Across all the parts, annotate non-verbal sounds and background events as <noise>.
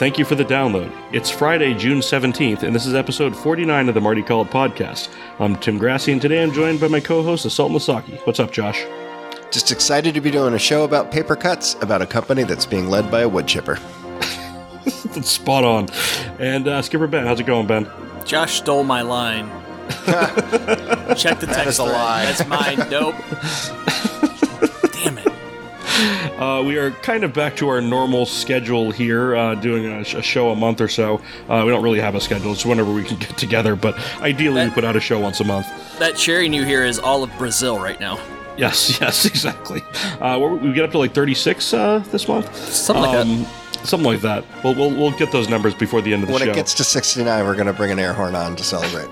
Hello, everyone, and thank you for the download. It's Friday, June 17th, and this is episode 49 of the Marty Called podcast. I'm Tim Grassi, and today I'm joined by my co host, Assault Masaki. What's up, Josh? Just excited to be doing a show about paper cuts about a company that's being led by a wood chipper. <laughs> Spot on. And uh, Skipper Ben, how's it going, Ben? Josh stole my line. <laughs> Check the text. is a thread. lie. That's mine. Nope. <laughs> Damn it. Uh, we are kind of back to our normal schedule here, uh, doing a, sh- a show a month or so. Uh, we don't really have a schedule, it's whenever we can get together, but ideally we put out a show once a month. That sharing you here is all of Brazil right now. Yes, <laughs> yes, exactly. Uh, we're- get up to like 36 uh, this month. Something like that. Um, Something like that. We'll, we'll, we'll get those numbers before the end of the When show. When it gets to 69, we're going to bring an air horn on to celebrate.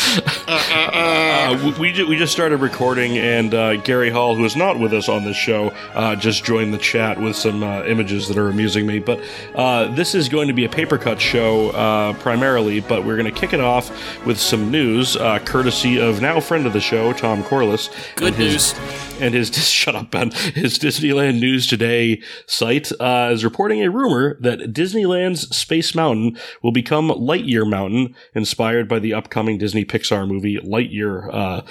Uh, we, we, ju- we just started recording, and uh, Gary Hall, who is not with us on this show, uh, just joined the chat with some uh, images that are amusing me. But uh, this is going to be a paper cut show uh, primarily, but we're going to kick it off with some news, uh, courtesy of now friend of the show, Tom Corless. Good and his- news. And his <laughs> shut up, Ben. His Disneyland News Today site uh, is reporting a rumor that Disneyland's Space Mountain will become Lightyear Mountain, inspired by the upcoming Disney Pixar movie Lightyear, uh,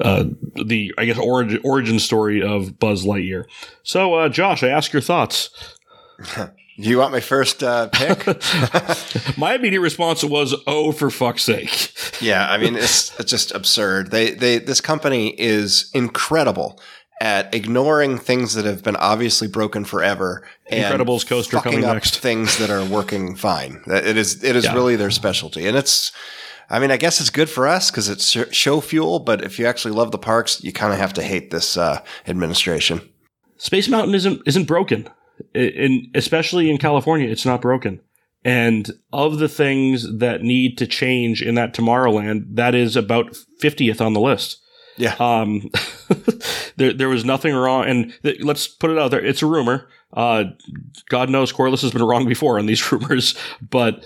uh, the I guess origin origin story of Buzz Lightyear. So, uh, Josh, I ask your thoughts. Do <laughs> you want my first uh, pick? <laughs> My immediate response was, "Oh, for fuck's sake!" <laughs> yeah, I mean, it's, it's just absurd. They, they, this company is incredible at ignoring things that have been obviously broken forever. And Incredibles coaster coming up next. Things that are working fine. It is, it is Yeah. really their specialty, and it's. I mean, I guess it's good for us because it's show fuel. But if you actually love the parks, you kind of have to hate this uh, administration. Space Mountain isn't isn't broken, in especially in California, it's not broken. And of the things that need to change in that Tomorrowland, that is about fiftieth on the list. Yeah. Um, <laughs> there there was nothing wrong, and th- let's put it out there. It's a rumor. Uh, God knows Corless has been wrong before on these <laughs> rumors, but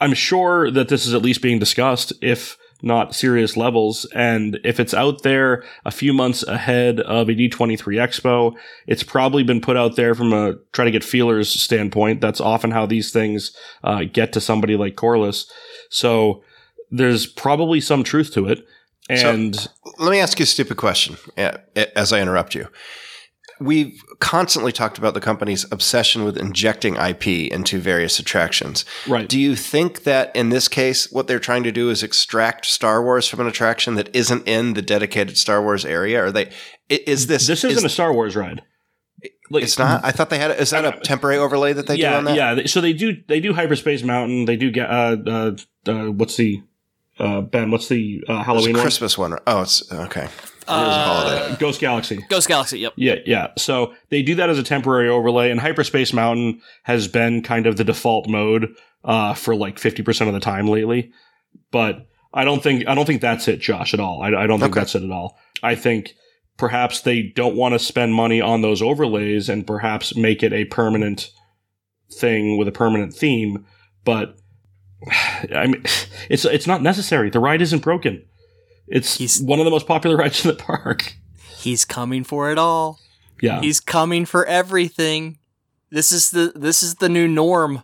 I'm sure that this is at least being discussed, if not serious levels. And if it's out there a few months ahead of a D23 Expo, it's probably been put out there from a try to get feelers standpoint. That's often how these things uh, get to somebody like Corless. So there's probably some truth to it. So- And Let me ask you a stupid question as I interrupt you. We've constantly talked about the company's obsession with injecting IP into various attractions. right. Do you think that in this case, what they're trying to do is extract Star Wars from an attraction that isn't in the dedicated Star Wars area? Are they? Is this? this isn't is- a Star Wars ride. Like, It's not. I thought they had. Is that a temporary overlay that they yeah, do on that? Yeah, so they do they do Hyperspace Mountain. They do get uh, uh, uh what's the uh, Ben? What's the uh, Halloween a one? Christmas one. Oh, it's okay. It is a Uh. Ghost Galaxy. Ghost Galaxy. Yep. Yeah, yeah. So they do that as a temporary overlay, and Hyperspace Mountain has been kind of the default mode uh, for like fifty percent of the time lately. But I don't think I don't think that's it, Josh, at all. I, I don't think Okay. that's it at all. I think perhaps they don't want to spend money on those overlays and perhaps make it a permanent thing with a permanent theme. But <sighs> I mean, <sighs> it's it's not necessary. The ride isn't broken. It's He's- one of the most popular <laughs> rides in the park. He's coming for it all. Yeah. He's coming for everything. This is the this is the new norm.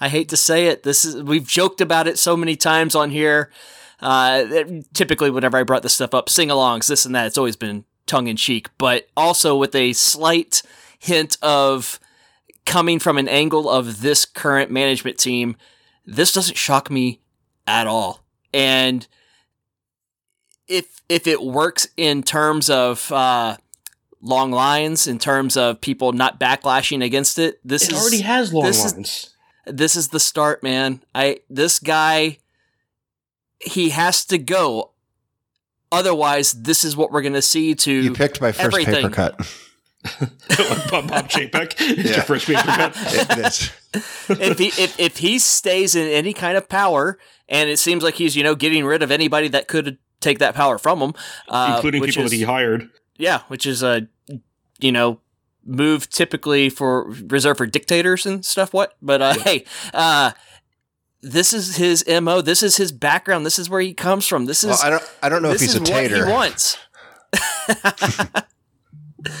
I hate to say it. This is we've joked about it so many times on here. Uh, typically, whenever I brought this stuff up, sing-alongs, this and that, it's always been tongue in cheek, but also with a slight hint of coming from an angle of this current management team. This doesn't shock me at all, and if if it works in terms of uh, long lines, in terms of people not backlashing against it, this it is already has long this is- lines. this is the start, man. I this guy he has to go. Otherwise, this is what we're going to see to You picked my first paper cut. <laughs> Bob, Bob Chapek is Yeah. your first paper cut. <laughs> It is. if he if, if he stays in any kind of power and it seems like he's you know getting rid of anybody that could take that power from him uh, including which people is- that he hired. yeah which is a you know move typically for reserved for dictators and stuff what but uh hey uh this is his mo this is his background this is where he comes from this is Well, I don't. I don't know if he's a is what tater. he wants <laughs>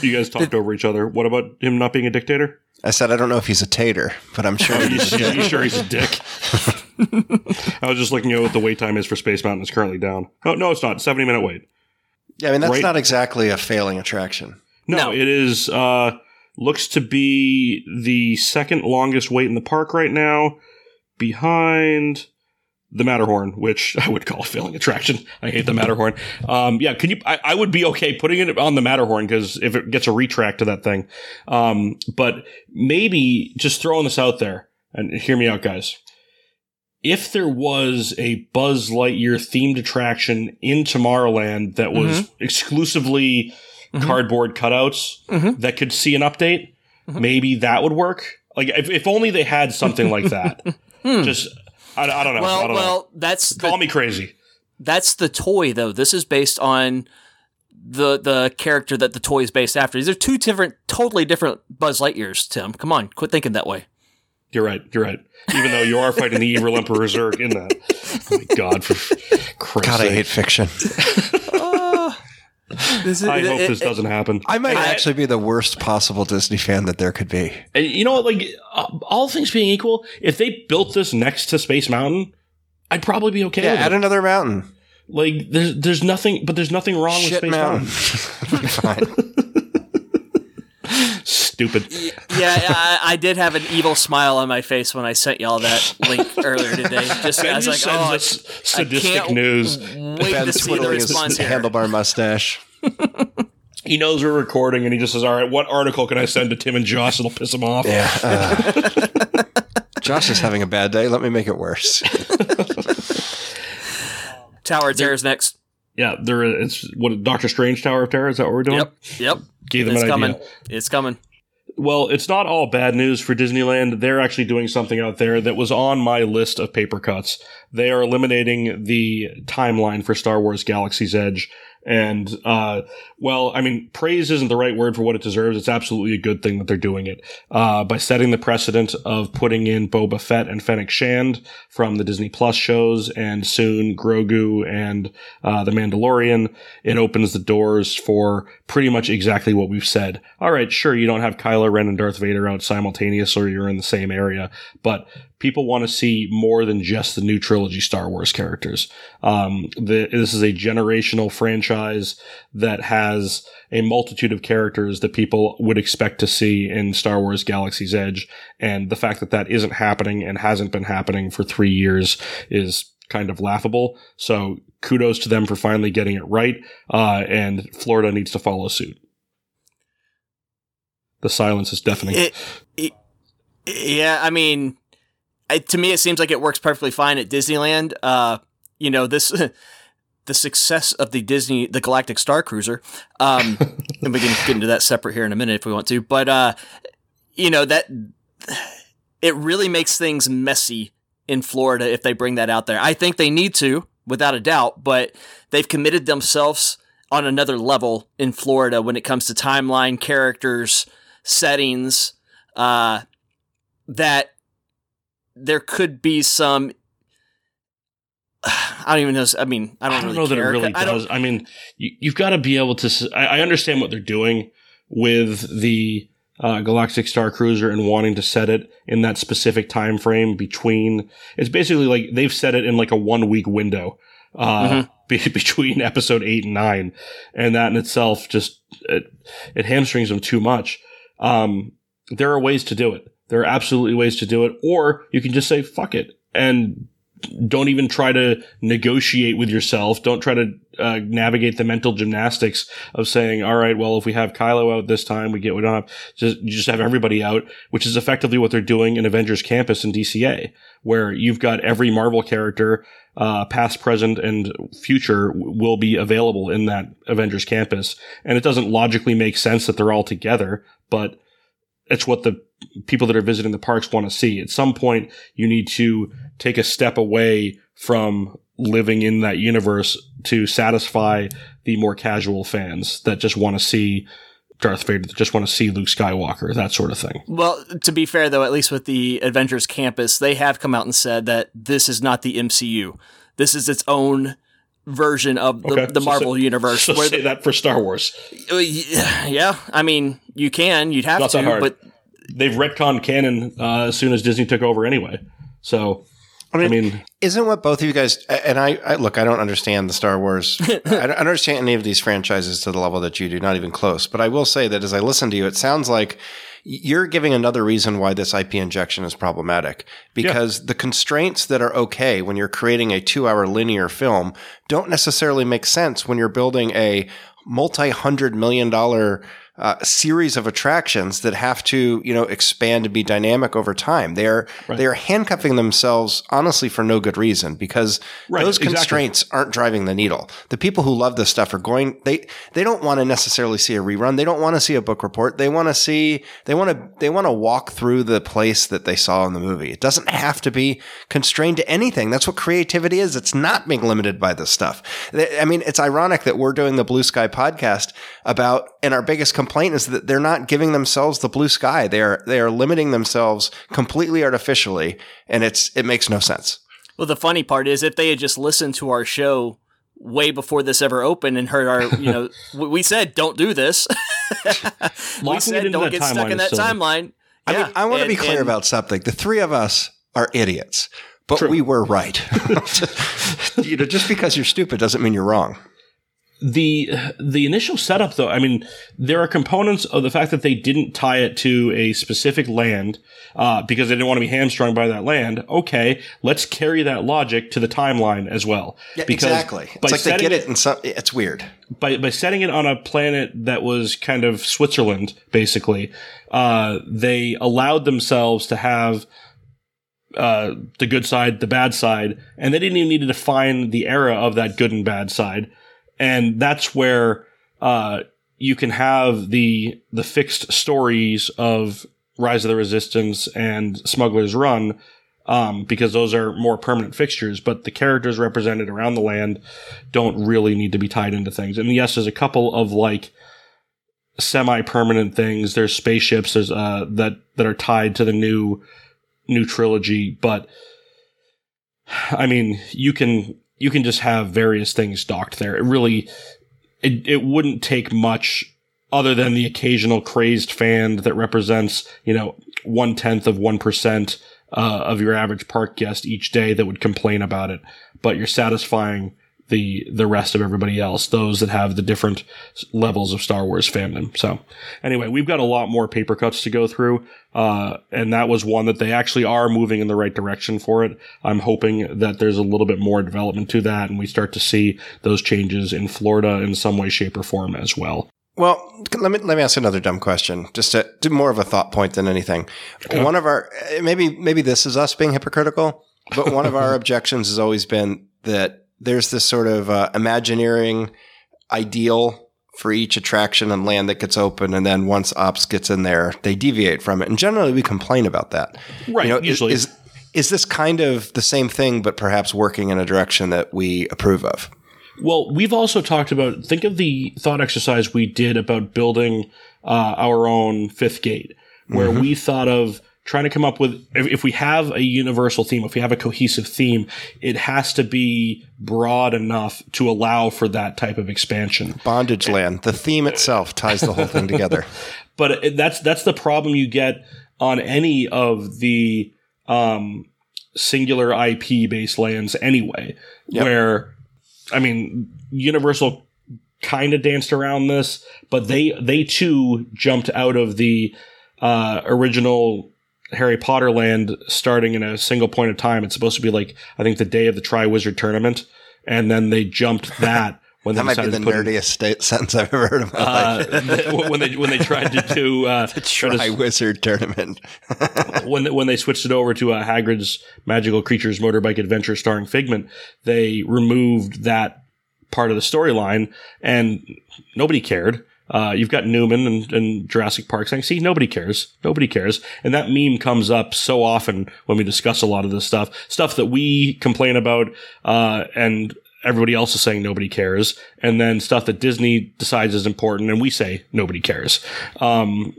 You guys talked over each other. What about him not being a dictator? I said I don't know if he's a tater, but I'm sure <laughs> you, he's a you sure he's a dick? <laughs> <laughs> I was just looking at what the wait time is for Space Mountain. It's currently down. Oh no, it's not. Seventy minute wait. Yeah, I mean that's Right. not exactly a failing attraction. No, No. it is. Uh, looks to be the second longest wait in the park right now, behind the Matterhorn, which <laughs> I would call a failing attraction. I hate the Matterhorn. Um, yeah, can you? I, I would be okay putting it on the Matterhorn because if it gets a retract to that thing, um, but maybe just throwing this out there and hear me out, guys. If there was a Buzz Lightyear themed attraction in Tomorrowland that was exclusively Mhm. cardboard cutouts Mhm. that could see an update, maybe that would work. Like if, if only they had something like that. <laughs> Just I, I don't know. I Well, don't know. well, that's the, Call me crazy. that's the toy though. This is based on the the character that the toy is based after. These are two different, totally different Buzz Lightyears. Tim, come on, quit thinking that way. You're right. You're right. Even though you are fighting the evil Emperor Zurg in that. Oh my God, for Christ's God, I hate fiction. <laughs> This is, I hope it- this it- doesn't happen. I might I- actually be the worst possible Disney fan that there could be. And you know what? Like, uh, all things being equal, if they built this next to Space Mountain, I'd probably be okay Yeah, with add it. another mountain. Like, there's there's nothing, but there's nothing wrong with Space mountain. Mountain. Be <laughs> fine. <laughs> Stupid. yeah, I, I did have an evil smile on my face when I sent y'all that link <laughs> earlier today. Just Ben I was just like, oh, sends us sadistic can't news. wait Ben to see the twiddling his response here. handlebar mustache. <laughs> He knows we're recording, and he just says, "All right, what article can I send to Tim and Josh that'll piss him off?" Yeah. uh, <laughs> Josh is having a bad day. Let me make it worse. Tower of Terror is next. Yeah, there. It's what Doctor Strange Tower of Terror. Is that what we're doing? Yep, yep. Gave them It's an coming. idea. It's coming. Well, it's not all bad news for Disneyland. They're actually doing something out there that was on my list of paper cuts. They are eliminating the timeline for Star Wars Galaxy's Edge. And, uh, well, I mean, praise isn't the right word for what it deserves. It's absolutely a good thing that they're doing it. Uh, by setting the precedent of putting in Boba Fett and Fennec Shand from the Disney Plus shows and soon Grogu and, uh, The Mandalorian, it opens the doors for pretty much exactly what we've said. All right, sure, you don't have Kylo Ren and Darth Vader out simultaneously or you're in the same area, but people want to see more than just the new trilogy Star Wars characters. Um, the, this is a generational franchise that has a multitude of characters that people would expect to see in Star Wars Galaxy's Edge. And the fact that that isn't happening and hasn't been happening for three years is kind of laughable. So kudos to them for finally getting it right. Uh, and Florida needs to follow suit. The silence is deafening. It, it, yeah, I mean, I, to me, it seems like it works perfectly fine at Disneyland. Uh, you know, this <laughs> the success of the Disney the Galactic Star Cruiser, um, <laughs> and we can get into that separate here in a minute if we want to. But uh, you know that it really makes things messy in Florida if they bring that out there. I think they need to, without a doubt, but they've committed themselves on another level in Florida when it comes to timeline, characters, settings, uh, that there could be some. <sighs> I don't even know. I mean, I don't, I don't really know that it really I does. I mean, you, you've got to be able to. I understand what they're doing with the uh, Galactic Star Cruiser and wanting to set it in that specific time frame between. It's basically like they've set it in like a one week window uh, Mhm. <laughs> be, between episode eight and nine, and that in itself just it, it hamstrings them too much. Um, there are ways to do it. There are absolutely ways to do it, or you can just say fuck it and don't even try to negotiate with yourself. Don't try to uh, navigate the mental gymnastics of saying, "All right, well, if we have Kylo out this time, we get we don't have just you just have everybody out," which is effectively what they're doing in Avengers Campus in DCA, where you've got every Marvel character, uh, past, present, and future, will be available in that Avengers Campus, and it doesn't logically make sense that they're all together, but it's what the people that are visiting the parks want to see. At some point, you need to take a step away from living in that universe to satisfy the more casual fans that just want to see Darth Vader, that just want to see Luke Skywalker, that sort of thing. Well, to be fair, though, at least with the Avengers Campus, they have come out and said that this is not the MCU. This is its own version of the, Okay, the so Marvel say- universe. So where say the- that for Star Wars. Uh, <sighs> yeah, I mean, you can, you'd have Not to, but they've retconned canon uh, as soon as Disney took over anyway. So, I mean, I mean, isn't what both of you guys and I, I look? I don't understand the Star Wars. <laughs> I don't understand any of these franchises to the level that you do, not even close. But I will say that as I listen to you, it sounds like you're giving another reason why this IP injection is problematic because yeah. the constraints that are okay when you're creating a two hour linear film don't necessarily make sense when you're building a multi hundred million dollar uh, series of attractions that have to, you know, expand and be dynamic over time. They are right. they are handcuffing themselves honestly for no good reason because right, those constraints exactly. aren't driving the needle. The people who love this stuff are going they they don't want to necessarily see a rerun. They don't want to see a book report. They want to see they want to they want to walk through the place that they saw in the movie. It doesn't have to be constrained to anything. That's what creativity is. It's not being limited by this stuff. I mean, it's ironic that we're doing the Blue Sky podcast about and our biggest complaint complaint is that they're not giving themselves the blue sky. They are they are limiting themselves completely artificially, and it's it makes no sense. Well, the funny part is if they had just listened to our show way before this ever opened and heard our, you know, <laughs> we said don't do this. <laughs> we said don't get stuck in that timeline. I yeah. mean, I want to be clear and, about something. The three of us are idiots, but True. we were right. <laughs> you know, just because you're stupid doesn't mean you're wrong the the initial setup though i mean there are components of the fact that they didn't tie it to a specific land uh, because they didn't want to be hamstrung by that land. Okay let's carry that logic to the timeline as well. Yeah, because exactly. It's like they get it, and so, it's weird. By by setting it on a planet that was kind of switzerland basically uh, they allowed themselves to have uh, the good side, the bad side, and they didn't even need to define the era of that good and bad side and that's where uh, you can have the the fixed stories of Rise of the Resistance and Smuggler's Run, um, because those are more permanent fixtures. But the characters represented around the land don't really need to be tied into things. And yes, there's a couple of like semi-permanent things. There's spaceships. There's uh, that that are tied to the new new trilogy, but I mean, you can you can just have various things docked there. It really, it, it wouldn't take much other than the occasional crazed fan that represents, you know, one tenth of 1% uh, of your average park guest each day that would complain about it. But you're satisfying the the rest of everybody else, those that have the different levels of Star Wars fandom. So, anyway, we've got a lot more paper cuts to go through, uh, and that was one that they actually are moving in the right direction for it. I'm hoping that there's a little bit more development to that, and we start to see those changes in Florida in some way, shape, or form as well. Well, let me let me ask another dumb question, just to do more of a thought point than anything. Okay. One of our maybe maybe this is us being hypocritical, but one of our <laughs> objections has always been that there's this sort of uh, imagineering ideal for each attraction and land that gets open, and then once ops gets in there, they deviate from it. And generally, we complain about that. Right. You know, usually. Is, is this kind of the same thing, but perhaps working in a direction that we approve of? Well, we've also talked about, think of the thought exercise we did about building uh, our own fifth gate, where mm-hmm. we thought of trying to come up with if, if, we have a universal theme, if we have a cohesive theme, it has to be broad enough to allow for that type of expansion. Bondage land, the theme itself ties the whole thing <laughs> together. But that's that's the problem you get on any of the um, singular IP based lands anyway, yep. where I mean, Universal kind of danced around this, but they they too jumped out of the uh, original Harry Potter land starting in a single point of time. It's supposed to be like I think the day of the Triwizard tournament, and then they jumped <laughs> that. When that might be the nerdiest in, sentence I've ever heard in my uh, life. <laughs> when they when they tried to do <laughs> uh, the Triwizard tournament, when when they switched it over to uh, Hagrid's Magical Creatures Motorbike Adventure starring Figment, they removed that part of the storyline, and nobody cared. Uh, you've got Newman and, and, Jurassic Park saying, see, nobody cares. Nobody cares. And that meme comes up so often when we discuss a lot of this stuff, stuff that we complain about, uh, and everybody else is saying nobody cares. And then stuff that Disney decides is important and we say nobody cares. Um,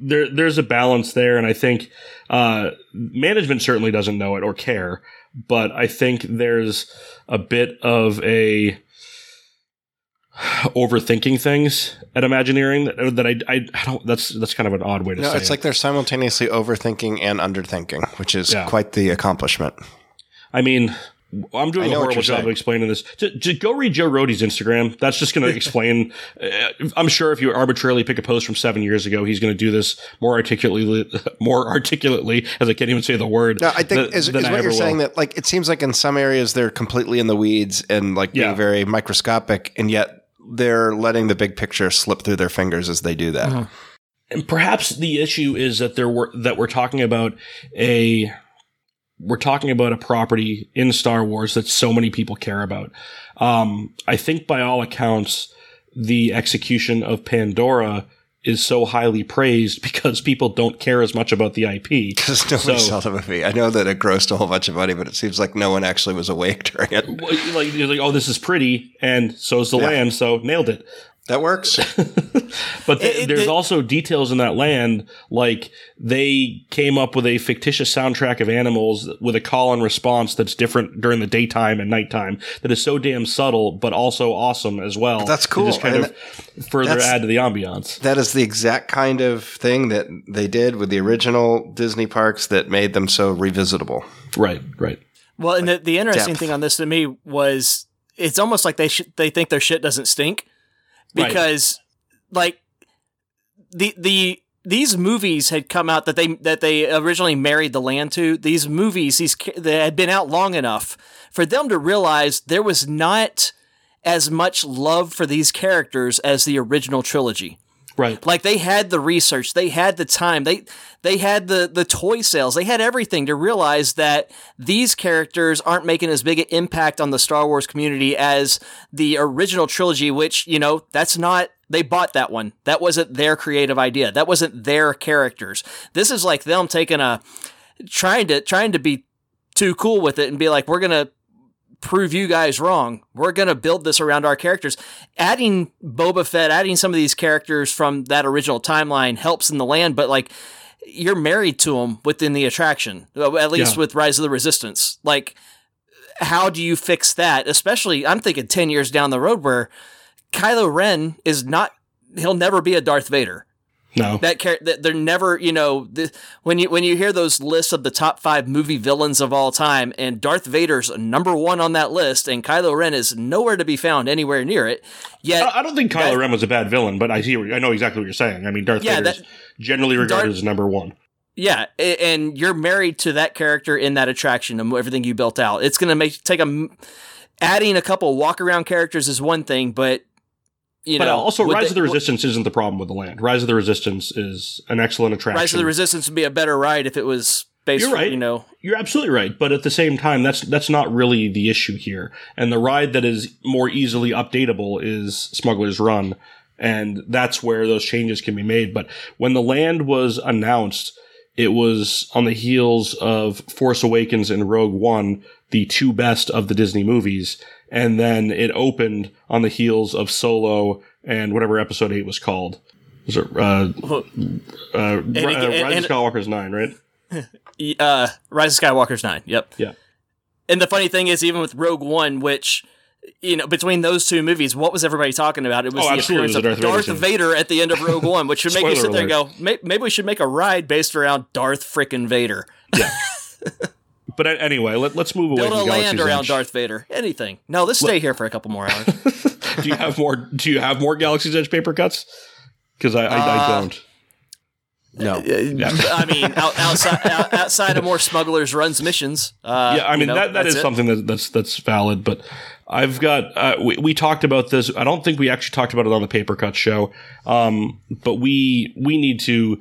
there, there's a balance there. And I think, uh, management certainly doesn't know it or care, but I think there's a bit of a, overthinking things at Imagineering that, that I, I, I don't. That's that's kind of an odd way to No, say it's it. like they're simultaneously overthinking and underthinking, which is Yeah. quite the accomplishment. I mean, I'm doing a horrible job saying. of explaining this. Just, just go read Joe Rohde's Instagram. That's just going <laughs> to explain. uh, I'm sure if you arbitrarily pick a post from seven years ago, he's going to do this more articulately, <laughs> more articulately, as I can't even say the word. No, I think th- is, is than what you're ever saying that like it seems like in some areas they're completely in the weeds and like being very microscopic, and yet they're letting the big picture slip through their fingers as they do that. Uh-huh. and perhaps the issue is that there were that we're talking about a we're talking about a property in Star Wars that so many people care about. Um, I think by all accounts, the execution of Pandora is so highly praised because people don't care as much about the IP. Because nobody So- saw the movie. I know that it grossed a whole bunch of money, but it seems like no one actually was awake <laughs> during it. Like, like, oh, this is pretty, and so is the Yeah. land, so nailed it. That works. <laughs> But th- It- it- there's it- also details in that land, like they came up with a fictitious soundtrack of animals with a call and response that's different during the daytime and nighttime. That is so damn subtle, but also awesome as well. That's cool, Just kind and of further add to the ambiance. that is the exact kind of thing that they did with the original Disney parks that made them so revisitable. Right, right. Well, and the, the interesting depth. thing on this to me was it's almost like they sh- they think their shit doesn't stink Right. because like the the these movies had come out that they that they originally married the land to. These movies these they had been out long enough for them to realize there was not as much love for these characters as the original trilogy. Right. Like they had the research, they had the time, they they had the the toy sales, they had everything to realize that these characters aren't making as big an impact on the Star Wars community as the original trilogy, which, you know, that's not they bought that one. That wasn't their creative idea. That wasn't their characters. This is like them taking a trying to trying to be too cool with it and be like, we're gonna prove you guys wrong. We're going to build this around our characters. Adding Boba Fett, adding some of these characters from that original timeline helps in the land, but like you're married to them within the attraction, uh, at least Yeah. with Rise of the Resistance. Like, how do you fix that? Especially, I'm thinking 10 years down the road where Kylo Ren is not, he'll never be a Darth Vader No. that character. they're never you know the, when you when you hear those lists of the top five movie villains of all time and Darth Vader's number one on that list and Kylo Ren is nowhere to be found anywhere near it yet I I don't think Kylo that- Ren was a bad villain, but I see. I know exactly what you're saying. I mean, Darth Yeah, Vader is that- generally regarded Darth- as number one. yeah and you're married to that character in that attraction and everything you built out it's gonna make take a adding a couple walk around characters is one thing but you But know also, Rise of the Resistance isn't the problem with the land. Rise of the Resistance is an excellent attraction. Rise of the Resistance would be a better ride if it was based You're right. you know You're absolutely right, but at the same time, that's that's not really the issue here. And the ride that is more easily updatable is Smuggler's Run, and that's where those changes can be made. But when the land was announced, it was on the heels of Force Awakens and Rogue One, the two best of the Disney movies, and then it opened on the heels of Solo and whatever Episode Eight was called. Was it uh, uh, uh, and- Rise and- of Skywalker's Nine? Right? <laughs> uh, Rise of Skywalker's nine. Yep. Yeah. And the funny thing is, even with Rogue One, which you know, between those two movies, what was everybody talking about? It was Oh, the appearance was of Darth Darth, Vader Vader, at the end of Rogue One, which should make you sit there and go, maybe we should make a ride based around Darth frickin' Vader. <laughs> But anyway, let, let's move away Build from a land around Edge. Darth Vader. Anything. No, let's stay here for a couple more hours. <laughs> Do you have more? Do you have more Galaxy's Edge paper cuts? Because I, I, I Uh, don't. No. I mean, out, outside out, outside of more smugglers runs missions. Uh, Yeah, I you mean know, that that that's it. something that, that's that's valid. But I've got uh, we we talked about this. I don't think we actually talked about it on the paper cut show. Um, but we we need to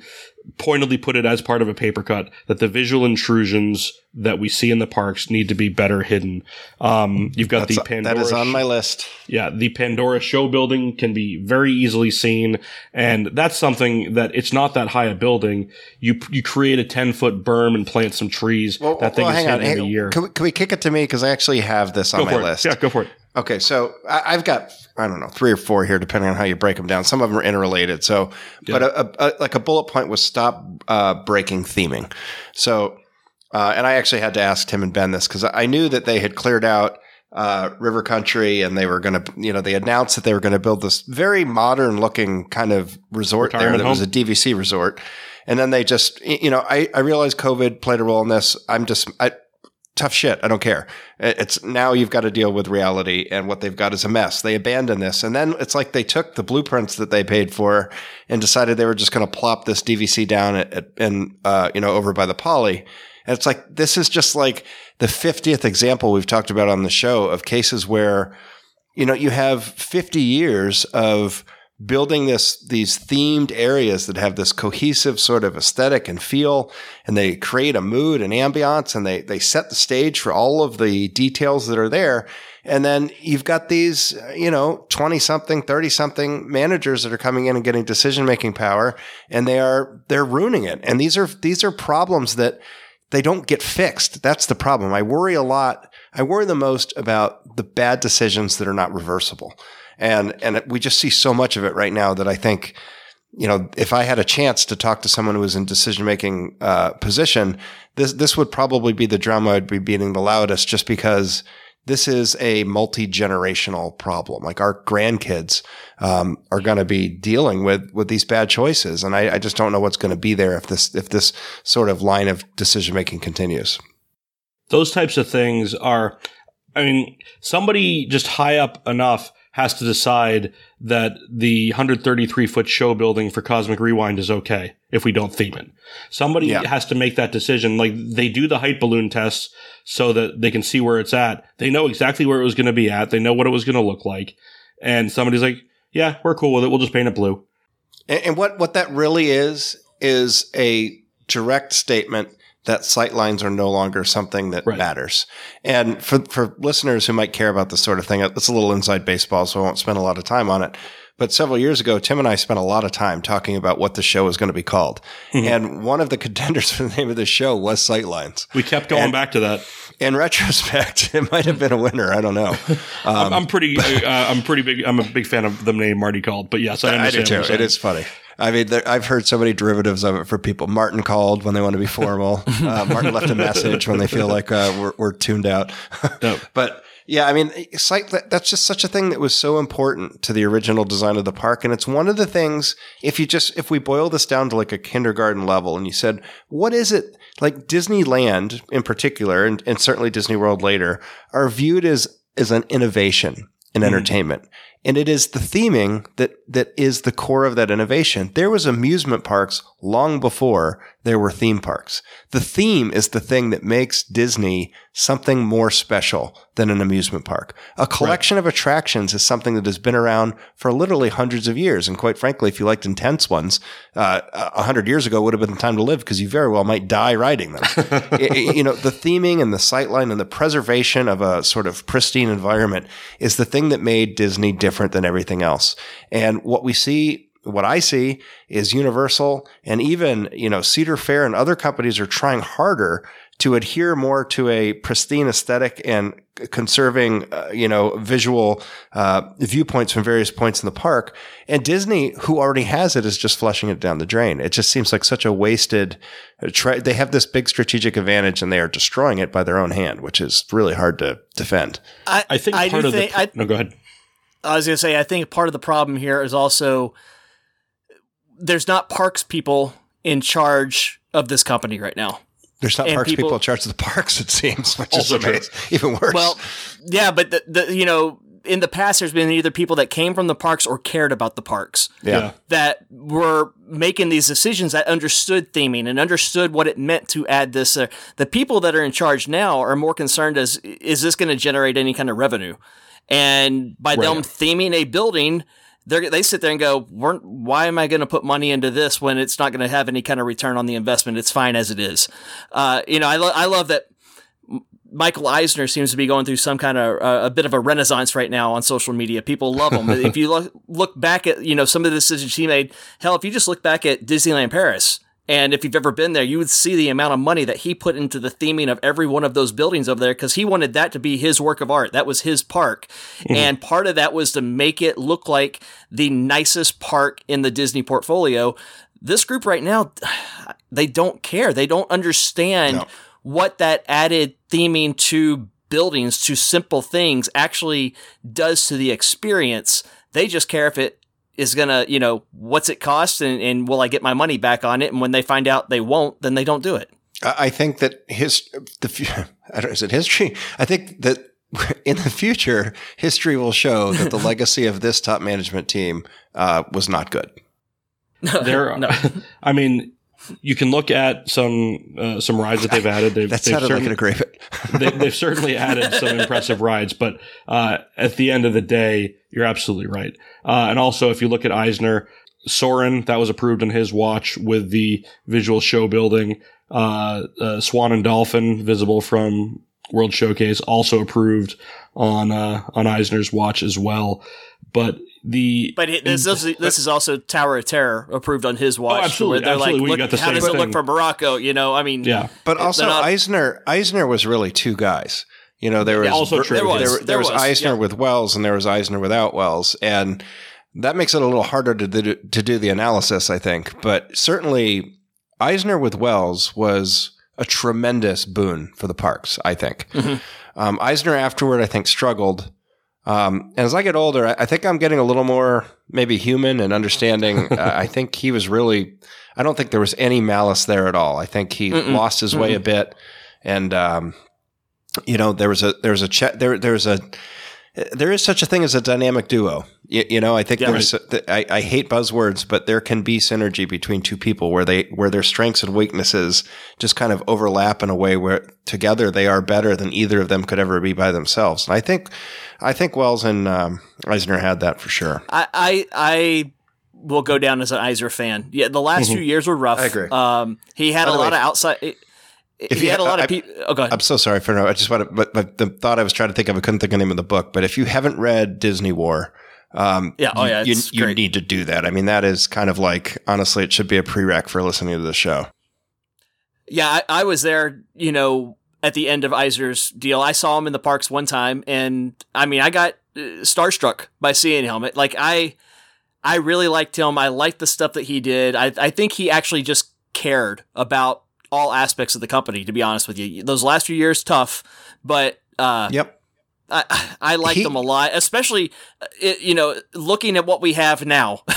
pointedly put it as part of a paper cut that the visual intrusions that we see in the parks need to be better hidden. Um, you've got That's- the Pandora. that is on my list. Yeah, the Pandora show building can be very easily seen, and that's something that it's not that high a building. You you create a ten foot berm and plant some trees. Well, that thing well, is hit in a year. Can, we, can we kick it to me because I actually have this on Go my for it. list? Yeah, go for it. Okay, so I, I've got I don't know three or four here, depending on how you break them down. Some of them are interrelated. So, but a, a, like a bullet point was stop uh, breaking theming. So, uh, and I actually had to ask Tim and Ben this because I knew that they had cleared out uh, River Country, and they were going to, you know, they announced that they were going to build this very modern looking kind of resort there Retirement that was a? DVC resort. And then they just, you know, I, I realized COVID played a role in this. I'm just, I, tough shit. I don't care. It's now you've got to deal with reality and what they've got is a mess. They abandon this. And then it's like they took the blueprints that they paid for and decided they were just going to plop this DVC down at, at, and, uh, you know, over by the poly. And it's like, this is just like the 50th example we've talked about on the show of cases where, you know, you have 50 years of building this, these themed areas that have this cohesive sort of aesthetic and feel, and they create a mood and ambiance and they, they set the stage for all of the details that are there. And then you've got these, uh, you know, 20 something, 30 something managers that are coming in and getting decision making power and they are, they're ruining it. And these are, these are problems that they don't get fixed. That's the problem. I worry a lot. I worry the most about the bad decisions that are not reversible. And, and we just see so much of it right now that I think, you know, if I had a chance to talk to someone who was in decision making uh, position, this this would probably be the drum I'd be beating the loudest, just because this is a multi generational problem. Like our grandkids um, are going to be dealing with with these bad choices, and I, I just don't know what's going to be there if this if this sort of line of decision making continues. those types of things are i mean somebody just high up enough has to decide that the 133 foot show building for cosmic rewind is okay if we don't theme it. Somebody Yeah. has to make that decision. Like they do the height balloon tests so that they can see where it's at. They know exactly where it was going to be at. They know what it was going to look like. And somebody's like yeah we're cool with it. We'll just paint it blue. And, and what, what that really is, is a direct statement that sightlines are no longer something that Right. matters. And for, for listeners who might care about this sort of thing, it's a little inside baseball, so I won't spend a lot of time on it. But several years ago, Tim and I spent a lot of time talking about what the show was going to be called. And one of the <laughs> contenders for the name of the show was Sightlines. we kept going And- back to that In retrospect, <laughs> it might have been a winner. I don't know. <laughs> I'm, I'm pretty uh, i'm pretty big i'm a big fan of the name marty called but yes i I do understand too. It funny. I mean, there, I've heard so many derivatives of it for people. Martin called when they want to be formal. <laughs> Uh, Martin left a message when they feel like uh, we're, we're tuned out. <laughs> But yeah, I mean, that's just such a thing that was so important to the original design of the park. And it's one of the things, if you just, if we boil this down to like a kindergarten level and you said, what is it like Disneyland in particular, and, and certainly Disney World later, are viewed as, as an innovation in entertainment. And it is the theming that, that is the core of that innovation. There was amusement parks long before there were theme parks. The theme is the thing that makes Disney something more special than an amusement park. A collection of attractions is something that has been around for literally hundreds of years. And quite frankly, if you liked intense ones, uh, a hundred years ago would have been the time to live because you very well might die riding them. <laughs> I- I- you know, the theming and the sightline and the preservation of a sort of pristine environment is the thing that made Disney different than everything else. And what we see what I see is Universal and even, you know, Cedar Fair and other companies are trying harder to adhere more to a pristine aesthetic and conserving, uh, you know, visual uh, viewpoints from various points in the park. And Disney, who already has it, is just flushing it down the drain. It just seems like such a wasted. uh, Try, they have this big strategic advantage, and they are destroying it by their own hand, which is really hard to defend. I, I think I part of think, the I, no, go ahead. I was going to say, I think part of the problem here is also there's not parks people in charge of this company right now. There's not And parks people, people- in charge of the parks, it seems, which Also is true. amazing. <laughs> Even worse. Well, yeah, but the, the you know in the past there's been either people that came from the parks or cared about the parks yeah. that were making these decisions that understood theming and understood what it meant to add this. Uh, the people that are in charge now are more concerned as is this going to generate any kind of revenue, and by them theming a building. They they sit there and go, "Why am I going to put money into this when it's not going to have any kind of return on the investment? It's fine as it is." Uh, you know, I, lo- I love that Michael Eisner seems to be going through some kind of uh, a bit of a renaissance right now on social media. People love him. if you look look back at you know some of the decisions he made, hell, if you just look back at Disneyland Paris, and if you've ever been there, you would see the amount of money that he put into the theming of every one of those buildings over there because he wanted that to be his work of art. That was his park, mm-hmm. and part of that was to make it look like the nicest park in the Disney portfolio. This group right now, <sighs> they don't care. They don't understand No. what that added theming to buildings to simple things actually does to the experience. They just care if it is gonna, you know, what's it cost and, and will I get my money back on it? And when they find out they won't, then they don't do it. I think that his the <laughs> I don't is it history? I think that <laughs> in the future, history will show that the <laughs> legacy of this top management team uh, was not good. there, No. I mean, you can look at some uh, some rides that they've added. They've, <laughs> That they've sounded like an agreement. <laughs> they, they've certainly added some impressive rides, but uh, at the end of the day, you're absolutely right. Uh, and also, if you look at Eisner, Soarin', that was approved on his watch with the visual show building. Uh, uh, Swan and Dolphin, visible from World Showcase, also approved on uh, on Eisner's watch as well. But the But it, this, this, is- this is also Tower of Terror approved on his watch. Oh, absolutely, they're absolutely. We like, got look, the how same does it look thing. from Morocco? You know, I mean, yeah, But also, not- Eisner Eisner was really two guys. You know, there was also true. There, There was. there, There was, was, Eisner yeah. with Wells, and there was Eisner without Wells, and that makes it a little harder to do, to do the analysis, I think. But certainly, Eisner with Wells was a tremendous boon for the parks. I think Mhm. um, Eisner afterward, I think, struggled. Um, and as I get older, I, I think I'm getting a little more maybe human and understanding. <laughs> uh, I think he was really. I don't think there was any malice there at all. I think he Mm-mm. lost his way a bit, and um, you know there was a there was a che- there there's a there is such a thing as a dynamic duo. You, you know, I think Yeah. there's. I, I hate buzzwords, but there can be synergy between two people where they where their strengths and weaknesses just kind of overlap in a way where together they are better than either of them could ever be by themselves. And I think, I think Wells and um, Eisner had that for sure. I, I I will go down as an Eisner fan. Yeah, the last few years were rough. I agree. Um, he had By a lot way, of outside. If you had a lot of people. Oh, go ahead. I'm so sorry for no. I just want to, but, but the thought I was trying to think of, I couldn't think of the name of the book. But if you haven't read Disney War, um, Yeah, oh, yeah, you, it's you need to do that. I mean, that is kind of like honestly, it should be a prereq for listening to the show. Yeah, I, I was there. You know, at the end of Eisner's deal, I saw him in the parks one time, and I mean, I got uh, starstruck by seeing him. Like I, I really liked him. I liked the stuff that he did. I, I think he actually just cared about all aspects of the company. To be honest with you, those last few years tough, but uh, Yep. I, I liked He- them a lot, especially, uh, it, you know, looking at what we have now. <laughs>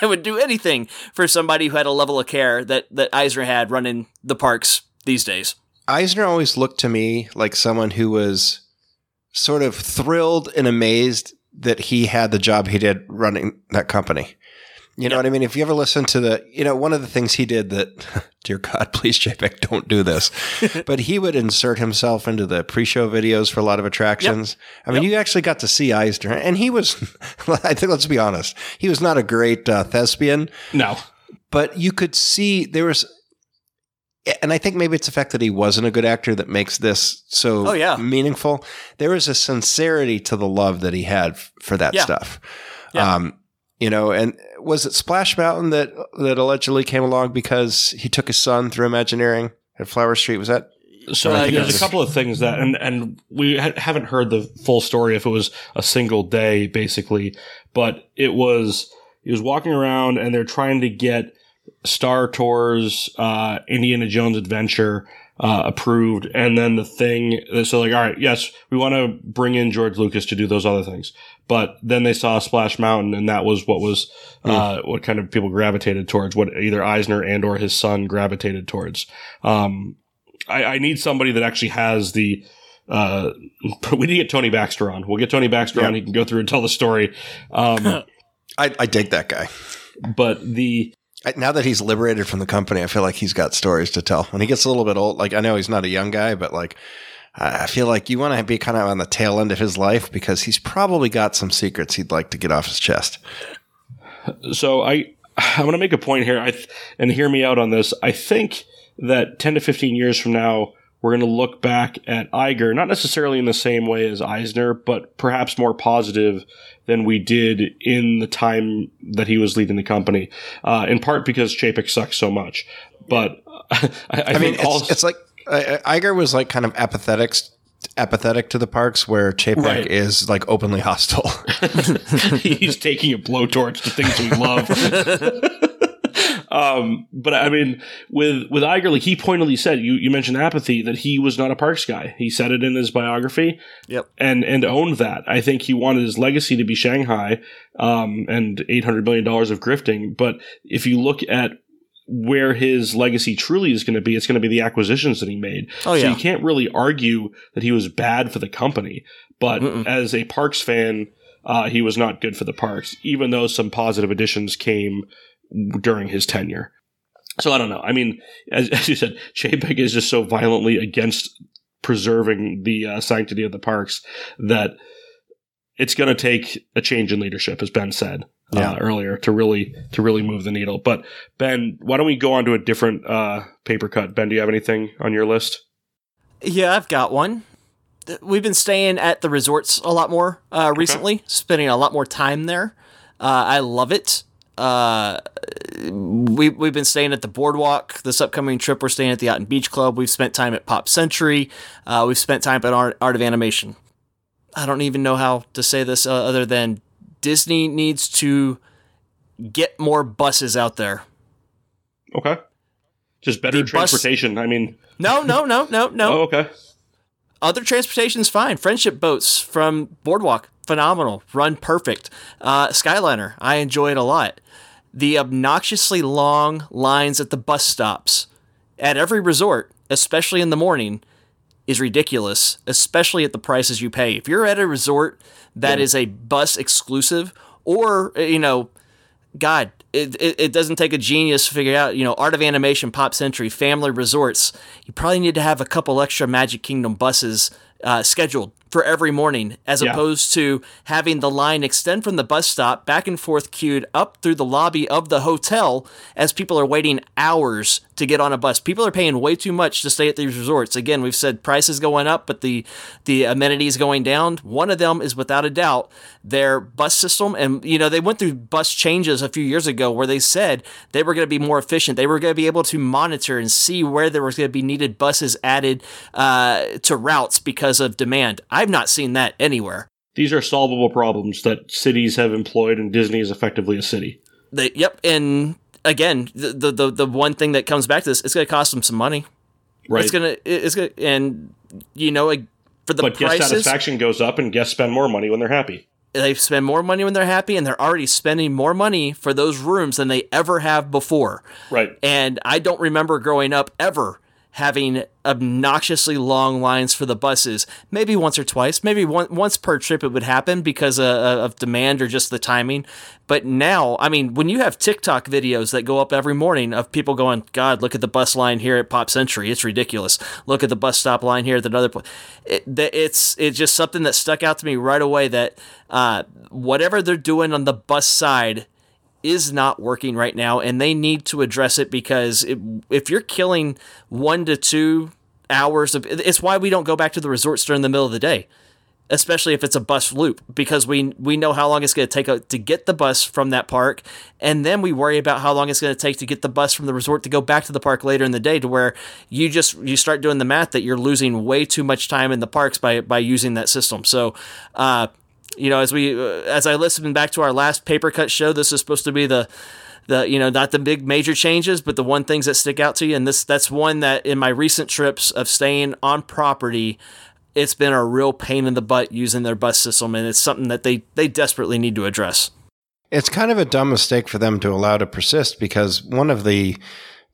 I would do anything for somebody who had a level of care that, that Eisner had running the parks these days. Eisner always looked to me like someone who was sort of thrilled and amazed that he had the job he did running that company. You know Yep. what I mean? If you ever listen to the, you know, one of the things he did that, <laughs> dear God, please, JPEG, don't do this. <laughs> but he would insert himself into the pre-show videos for a lot of attractions. I mean, you actually got to see Eisner, and he was, <laughs> I think, let's be honest, he was not a great uh, thespian no, but you could see there was and I think maybe it's the fact that he wasn't a good actor that makes this so Oh, yeah. meaningful. There was a sincerity to the love that he had f- for that Yeah. stuff. Yeah. Um, you know, and was it Splash Mountain that that allegedly came along because he took his son through Imagineering at Flower Street? Was that So Uh, I think there's a couple of things that, and and we ha- haven't heard the full story if it was a single day, basically, but it was he was walking around and they're trying to get Star Tours, uh, Indiana Jones Adventure uh, approved, and then the thing. So like, all right, yes, we want to bring in George Lucas to do those other things, but then they saw Splash Mountain, and that was what was uh, what kind of people gravitated towards, what either Eisner and or his son gravitated towards. Um, I, I need somebody that actually has the. Uh, <laughs> we need to get Tony Baxter on. We'll get Tony Baxter Yeah. on. He can go through and tell the story. Um, <laughs> I, I dig that guy. but the now that he's liberated from the company, I feel like he's got stories to tell. When he gets a little bit old, like I know he's not a young guy, but like I feel like you want to be kind of on the tail end of his life because he's probably got some secrets he'd like to get off his chest. so I I'm going to make a point here. I th- and hear me out on this. I think that 10 to 15 years from now, we're going to look back at Iger, not necessarily in the same way as Eisner, but perhaps more positive than we did in the time that he was leading the company. Uh, in part because Chapek sucks so much. But <laughs> I, I, I, mean, it's, also, it's like uh, Iger was like kind of apathetic, apathetic to the parks, where Chapek Right. is like openly hostile. <laughs> <laughs> he's taking a blowtorch to things we love. <laughs> um, but I mean, with with Iger, like he pointedly said, you you mentioned apathy that he was not a Parks guy. He said it in his biography. Yep. And and owned that. I think he wanted his legacy to be Shanghai, um, and eight hundred million dollars of grifting. But if you look at where his legacy truly is going to be, it's going to be the acquisitions that he made. Oh, so you can't really argue that he was bad for the company. But Mm-mm. as a Parks fan, uh, he was not good for the Parks, even though some positive additions came during his tenure. So I don't know. I mean, as, <laughs> as you said, Chapek is just so violently against preserving the uh, sanctity of the parks that it's going to take a change in leadership, as Ben said Yeah. uh, earlier, to really to really move the needle. But Ben, why don't we go on to a different uh, paper cut? Ben, do you have anything on your list? Yeah, I've got one. We've been staying at the resorts a lot more uh, recently, spending a lot more time there. Uh, I love it. Uh, we we've been staying at the boardwalk. This upcoming trip, we're staying at the Yacht and Beach Club. We've spent time at Pop Century. Uh, we've spent time at Art, Art of Animation. I don't even know how to say this uh, other than Disney needs to get more buses out there. Okay, just better The bus- transportation. I mean, No, no, no, no, no. oh, okay, Other transportation's fine. Friendship boats from Boardwalk, phenomenal. Run perfect. Uh, Skyliner, I enjoy it a lot. The obnoxiously long lines at the bus stops at every resort, especially in the morning, is ridiculous, especially at the prices you pay. If you're at a resort that is a bus exclusive, or, you know, God, it, it, it doesn't take a genius to figure out, you know, Art of Animation, Pop Century, Family Resorts. You probably need to have a couple extra Magic Kingdom buses uh, scheduled for every morning, as Yeah. opposed to having the line extend from the bus stop back and forth queued up through the lobby of the hotel as people are waiting hours to get on a bus. People are paying way too much to stay at these resorts. Again, we've said prices going up, but the the amenities going down. One of them is without a doubt their bus system, and you know they went through bus changes a few years ago where they said they were going to be more efficient. They were going to be able to monitor and see where there was going to be needed buses added uh, to routes because of demand. I've not seen that anywhere. these are solvable problems that cities have employed, and Disney is effectively a city. They, yep, and again, the, the the one thing that comes back to this, it's going to cost them some money. Right. It's gonna, it's gonna, and you know, like, for the but guest satisfaction goes up, and guests spend more money when they're happy. they spend more money when they're happy, and they're already spending more money for those rooms than they ever have before. Right. And I don't remember growing up ever having obnoxiously long lines for the buses. Maybe once or twice, maybe one, once per trip it would happen because uh, of demand or just the timing. But now, I mean, when you have TikTok videos that go up every morning of people going, God, look at the bus line here at Pop Century. It's ridiculous. Look at the bus stop line here at another point. It, it's, it's just something that stuck out to me right away that uh, whatever they're doing on the bus side is not working right now, and they need to address it because it, if you're killing one to two hours of, it's why we don't go back to the resorts during the middle of the day, especially if it's a bus loop, because we we know how long it's going to take uh, to get the bus from that park, and then we worry about how long it's going to take to get the bus from the resort to go back to the park later in the day, to where you just you start doing the math that you're losing way too much time in the parks by by using that system. So. uh you know, as we uh, as I listened back to our last paper cut show, this is supposed to be the the you know not the big major changes, but the one things that stick out to you, and this that's one that in my recent trips of staying on property, it's been a real pain in the butt using their bus system, and it's something that they they desperately need to address. It's kind of a dumb mistake for them to allow to persist because one of the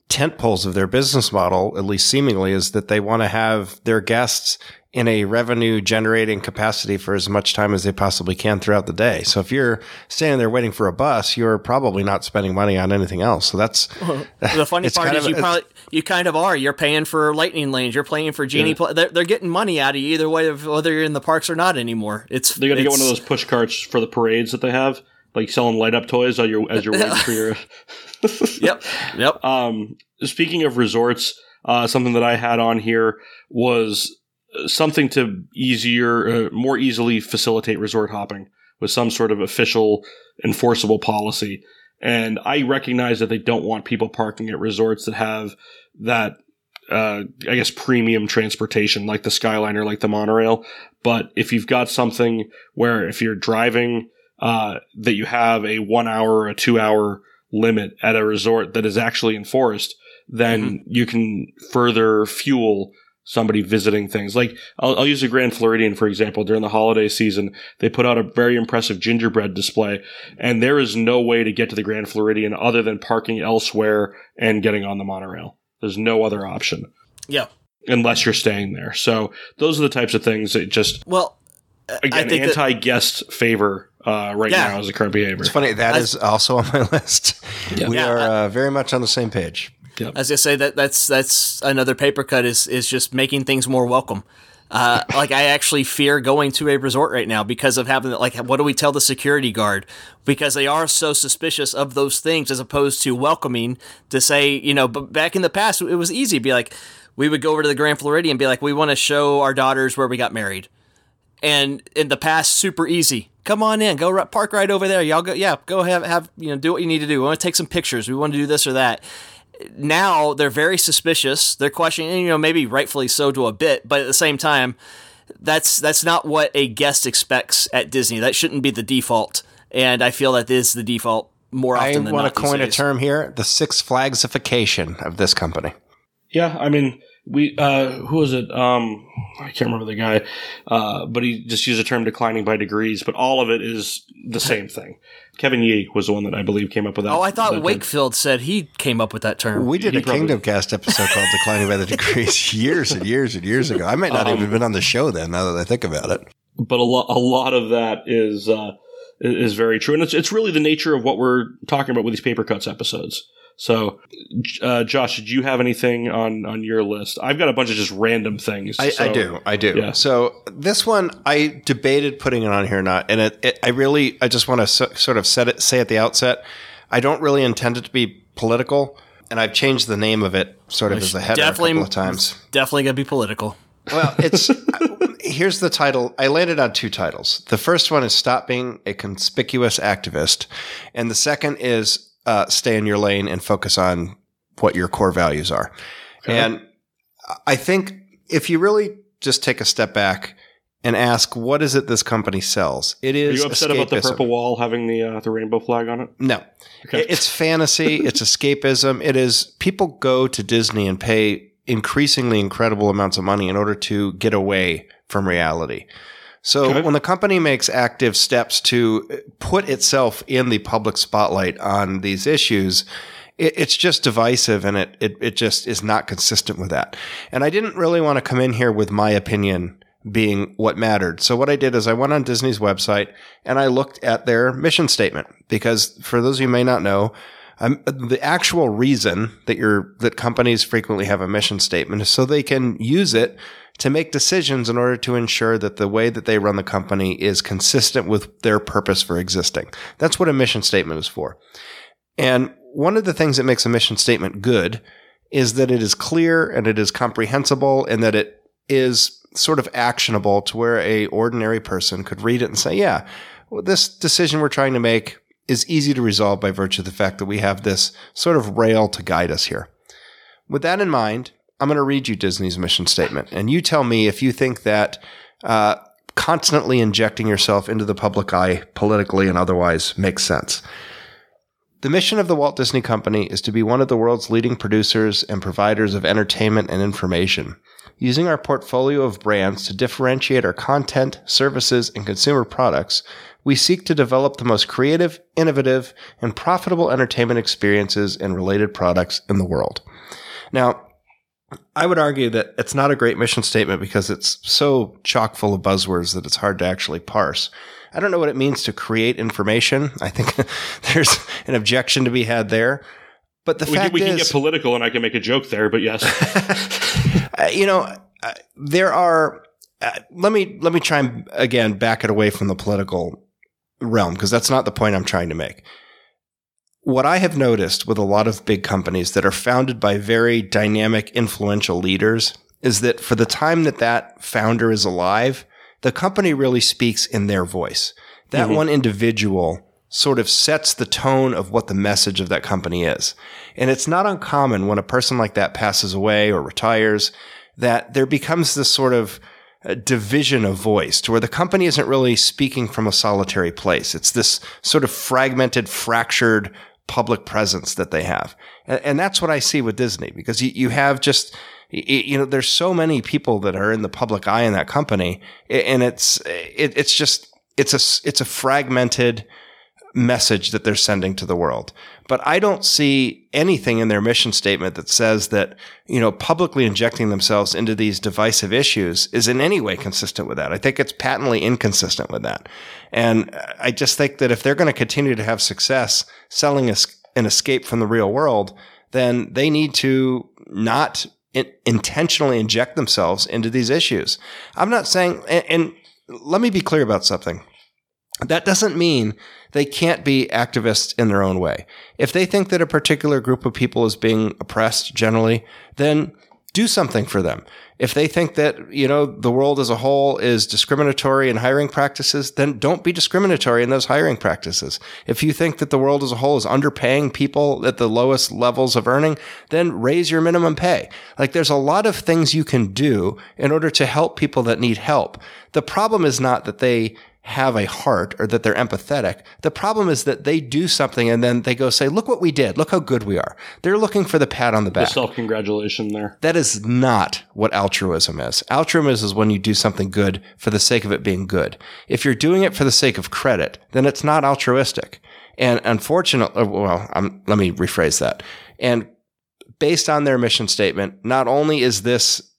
tent poles of their business model, at least seemingly, is that they want to have their guests in a revenue generating capacity for as much time as they possibly can throughout the day. So if you're standing there waiting for a bus, you're probably not spending money on anything else. So that's <laughs> The funny part is of- you probably you kind of are. You're paying for lightning lanes. You're paying for genie. Yeah. Pl- they're, they're getting money out of you either way, of whether you're in the parks or not anymore. It's They got to get one of those push carts for the parades that they have, like selling light up toys as you're as you're waiting for your. <laughs> Yep, yep. Um, speaking of resorts, uh, something that I had on here was uh, something to easier, uh, more easily facilitate resort hopping with some sort of official enforceable policy. And I recognize that they don't want people parking at resorts that have that, uh, I guess, premium transportation like the Skyliner, like the monorail. But if you've got something where if you're driving, uh, that you have a one hour or a two hour limit at a resort that is actually enforced, then mm-hmm. you can further fuel somebody visiting things. Like I'll, I'll, use the Grand Floridian for example. During the holiday season, they put out a very impressive gingerbread display, and there is no way to get to the Grand Floridian other than parking elsewhere and getting on the monorail. There's no other option. Yeah. Unless you're staying there. So those are the types of things that just well again anti guest favor uh, right yeah. now as a current behavior. It's funny that I, is also on my <laughs> list. Yeah. We yeah, are uh, very much on the same page. Yep. As I say, that that's that's another paper cut is is just making things more welcome. Uh, <laughs> like I actually fear going to a resort right now because of having like what do we tell the security guard because they are so suspicious of those things as opposed to welcoming to say you know but back in the past it was easy to be like we would go over to the Grand Floridian and be like we want to show our daughters where we got married and in the past super easy come on in go park right over there y'all go yeah go have have you know do what you need to do we want to take some pictures we want to do this or that now they're very suspicious. They're questioning, you know, maybe rightfully so to a bit, but at the same time, that's that's not what a guest expects at Disney. That shouldn't be the default, and I feel that is the default more often I than not. I want to coin a term here: the Six Flagsification of this company. Yeah, I mean, we uh, who was it? Um, I can't remember the guy, uh, but he just used the term declining by degrees. But all of it is the same <laughs> thing. Kevin Yee was the one that I believe came up with that. Oh, I thought Wakefield term. said he came up with that term. We did he a probably, Kingdom Cast episode called "Declining by the Degrees" <laughs> years and years and years ago. I might not um, even been on the show then. Now that I think about it, but a lot, a lot of that is uh, is very true, and it's it's really the nature of what we're talking about with these paper cuts episodes. So, uh, Josh, did you have anything on on your list? I've got a bunch of just random things. I, so, I do, I do. Yeah. So this one, I debated putting it on here or not, and it, it I really, I just want to so, sort of set it, say at the outset, I don't really intend it to be political, and I've changed the name of it sort of as a header a couple of times. Definitely gonna be political. Well, it's <laughs> here's the title. I landed on two titles. The first one is "Stop Being a Conspicuous Activist," and the second is uh, stay in your lane and focus on what your core values are. Okay. And I think if you really just take a step back and ask, what is it this company sells? It is. Are you upset escapism. about the purple wall having the uh, the rainbow flag on it? No, okay. it's fantasy. <laughs> it's escapism. It is. People go to Disney and pay increasingly incredible amounts of money in order to get away from reality. So when the company makes active steps to put itself in the public spotlight on these issues, it, it's just divisive and it, it, it just is not consistent with that. And I didn't really want to come in here with my opinion being what mattered. So what I did is I went on Disney's website and I looked at their mission statement because for those of you who may not know, um, the actual reason that you're that companies frequently have a mission statement is so they can use it to make decisions in order to ensure that the way that they run the company is consistent with their purpose for existing. That's what a mission statement is for. And one of the things that makes a mission statement good is that it is clear and it is comprehensible and that it is sort of actionable to where a ordinary person could read it and say, yeah, well, this decision we're trying to make is easy to resolve by virtue of the fact that we have this sort of rail to guide us here. With that in mind, I'm going to read you Disney's mission statement, and you tell me if you think that uh, constantly injecting yourself into the public eye politically and otherwise makes sense. The mission of the Walt Disney Company is to be one of the world's leading producers and providers of entertainment and information. Using our portfolio of brands to differentiate our content, services, and consumer products, we seek to develop the most creative, innovative, and profitable entertainment experiences and related products in the world. Now, I would argue that it's not a great mission statement because it's so chock full of buzzwords that it's hard to actually parse. I don't know what it means to create information. I think <laughs> there's an objection to be had there. But the we fact we is, can get political, and I can make a joke there. But yes, <laughs> uh, you know, uh, there are. Uh, let me let me try and again back it away from the political realm because that's not the point I'm trying to make what I have noticed with a lot of big companies that are founded by very dynamic, influential leaders is that for the time that that founder is alive, the company really speaks in their voice. That mm-hmm. one individual sort of sets the tone of what the message of that company is. And it's not uncommon when a person like that passes away or retires that there becomes this sort of uh, division of voice to where the company isn't really speaking from a solitary place. It's this sort of fragmented, fractured public presence that they have. And, and that's what I see with Disney because you, you have just, you know, there's so many people that are in the public eye in that company and it's, it, it's just, it's a, it's a fragmented message that they're sending to the world. But I don't see anything in their mission statement that says that, you know, publicly injecting themselves into these divisive issues is in any way consistent with that. I think it's patently inconsistent with that. And I just think that if they're going to continue to have success selling an escape from the real world, then they need to not in- intentionally inject themselves into these issues. I'm not saying, and, and let me be clear about something. That doesn't mean they can't be activists in their own way. If they think that a particular group of people is being oppressed generally, then do something for them. If they think that, you know, the world as a whole is discriminatory in hiring practices, then don't be discriminatory in those hiring practices. If you think that the world as a whole is underpaying people at the lowest levels of earning, then raise your minimum pay. Like there's a lot of things you can do in order to help people that need help. The problem is not that they have a heart or that they're empathetic. The problem is that they do something and then they go say, look what we did. Look how good we are. They're looking for the pat on the back. The self congratulation there. That is not what altruism is. Altruism is when you do something good for the sake of it being good. If you're doing it for the sake of credit, then it's not altruistic. And unfortunately, uh, well, I'm, let me rephrase that. And based on their mission statement, not only is this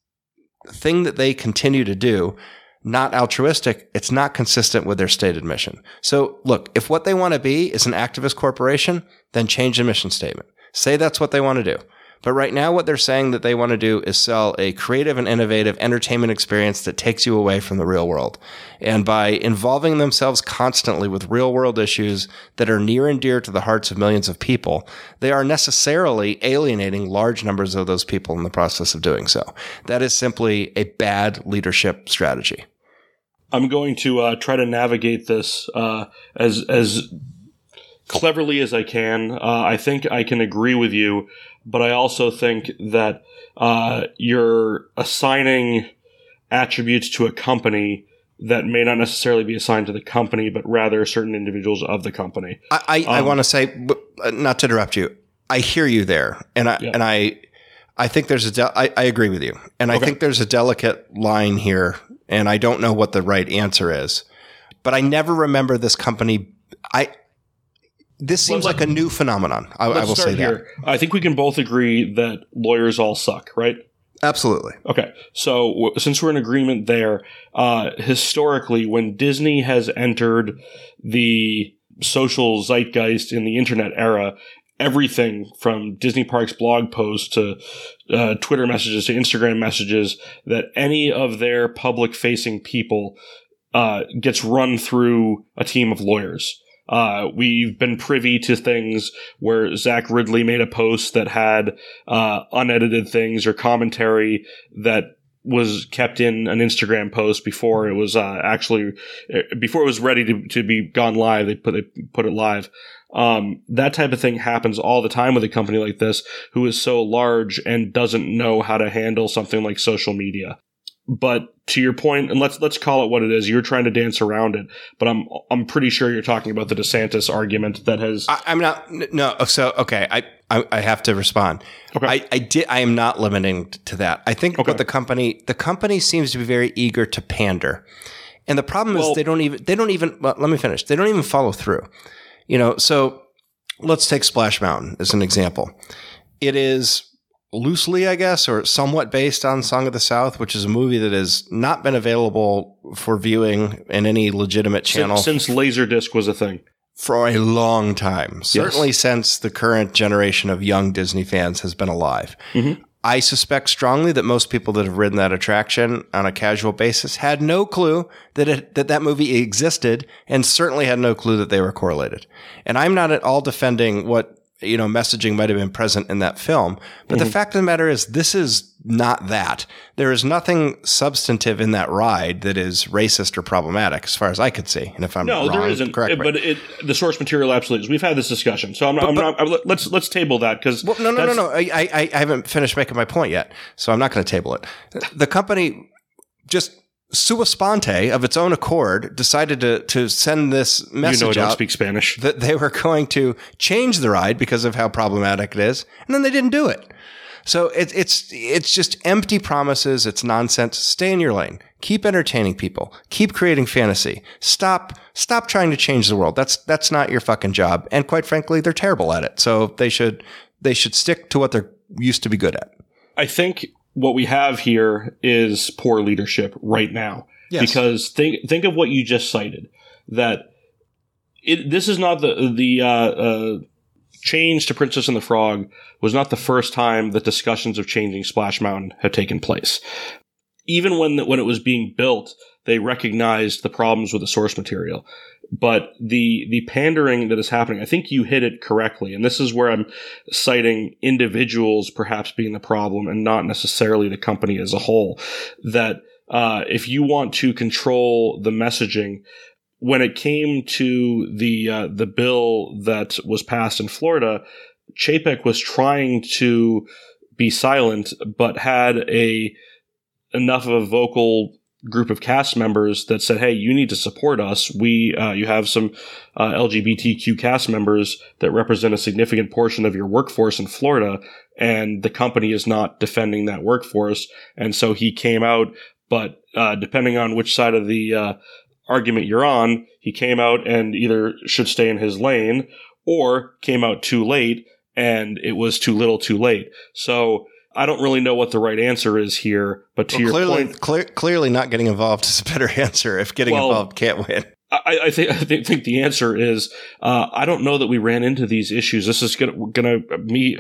thing that they continue to do not altruistic, it's not consistent with their stated mission. So look, if what they want to be is an activist corporation, then change the mission statement. Say that's what they want to do. But right now, what they're saying that they want to do is sell a creative and innovative entertainment experience that takes you away from the real world. And by involving themselves constantly with real world issues that are near and dear to the hearts of millions of people, they are necessarily alienating large numbers of those people in the process of doing so. That is simply a bad leadership strategy. I'm going to uh, try to navigate this uh, as as cleverly as I can. Uh, I think I can agree with you, but I also think that uh, you're assigning attributes to a company that may not necessarily be assigned to the company, but rather certain individuals of the company. I, I, um, I want to say, uh, not to interrupt you, I hear you there, and I yeah. and I. I think there's a. De- I, I agree with you, and okay. I think there's a delicate line here and I don't know what the right answer is. But I never remember this company. I this seems well, like a new phenomenon. I, I will say here. that. I think we can both agree that lawyers all suck, right? Absolutely. Okay. So w- since we're in agreement there, uh, historically, when Disney has entered the social zeitgeist in the internet era, everything from Disney Parks blog posts to uh, Twitter messages to Instagram messages that any of their public facing people uh, gets run through a team of lawyers. Uh, we've been privy to things where Zach Riddley made a post that had uh, unedited things or commentary that was kept in an Instagram post before it was uh, actually before it was ready to, to be gone live. They put they put it live. Um, that type of thing happens all the time with a company like this who is so large and doesn't know how to handle something like social media. But to your point, and let's let's call it what it is. You're trying to dance around it, but I'm I'm pretty sure you're talking about the DeSantis argument that has. I, am not. No. So okay, I, I, I have to respond. Okay. I, I did. I am not limiting to that. I think okay. what the company the company seems to be very eager to pander, and the problem well, is they don't even they don't even. Well, let me finish. They don't even follow through. You know, so let's take Splash Mountain as an example. It is loosely, I guess, or somewhat based on Song of the South, which is a movie that has not been available for viewing in any legitimate channel since, since Laserdisc was a thing for a long time. Certainly yes. since the current generation of young Disney fans has been alive. Mm-hmm. I suspect strongly that most people that have ridden that attraction on a casual basis had no clue that it, that that movie existed and certainly had no clue that they were correlated. And I'm not at all defending what you know, messaging might have been present in that film. But mm-hmm. the fact of the matter is, this is not that. There is nothing substantive in that ride that is racist or problematic, as far as I could see. And if I'm no, wrong, there isn't. Correct but it, the source material absolutely is. We've had this discussion, so I'm not. But, I'm not let's let's table that because well, no, no, no, no. I, I I haven't finished making my point yet, so I'm not going to table it. The company just sua sponte of its own accord decided to to send this You message know, I don't out speak Spanish. that they were going to change the ride because of how problematic it is, and then they didn't do it. So it's it's it's just empty promises. It's nonsense. Stay in your lane. Keep entertaining people. Keep creating fantasy. Stop stop trying to change the world. That's that's not your fucking job. And quite frankly, they're terrible at it. So they should they should stick to what they're used to be good at. I think what we have here is poor leadership right now. Yes. Because think think of what you just cited. That it, this is not the the uh, uh, change to Princess and the Frog was not the first time that discussions of changing Splash Mountain had taken place. Even when when it was being built, they recognized the problems with the source material. But the the pandering that is happening, I think you hit it correctly, and this is where I'm citing individuals perhaps being the problem and not necessarily the company as a whole. That uh, if you want to control the messaging, when it came to the uh, the bill that was passed in Florida, Chapek was trying to be silent, but had a enough of a vocal group of cast members that said, "Hey, you need to support us. We, uh, you have some uh, LGBTQ cast members that represent a significant portion of your workforce in Florida, and the company is not defending that workforce." And so he came out, but uh, depending on which side of the uh, argument you're on, he came out and either should stay in his lane or came out too late and it was too little too late. So I don't really know what the right answer is here, but to Well, your clearly, point, clear, clearly, not getting involved is a better <laughs> answer. If getting Well, involved can't win. I, I think I think, think the answer is uh, I don't know that we ran into these issues. This is gonna gonna me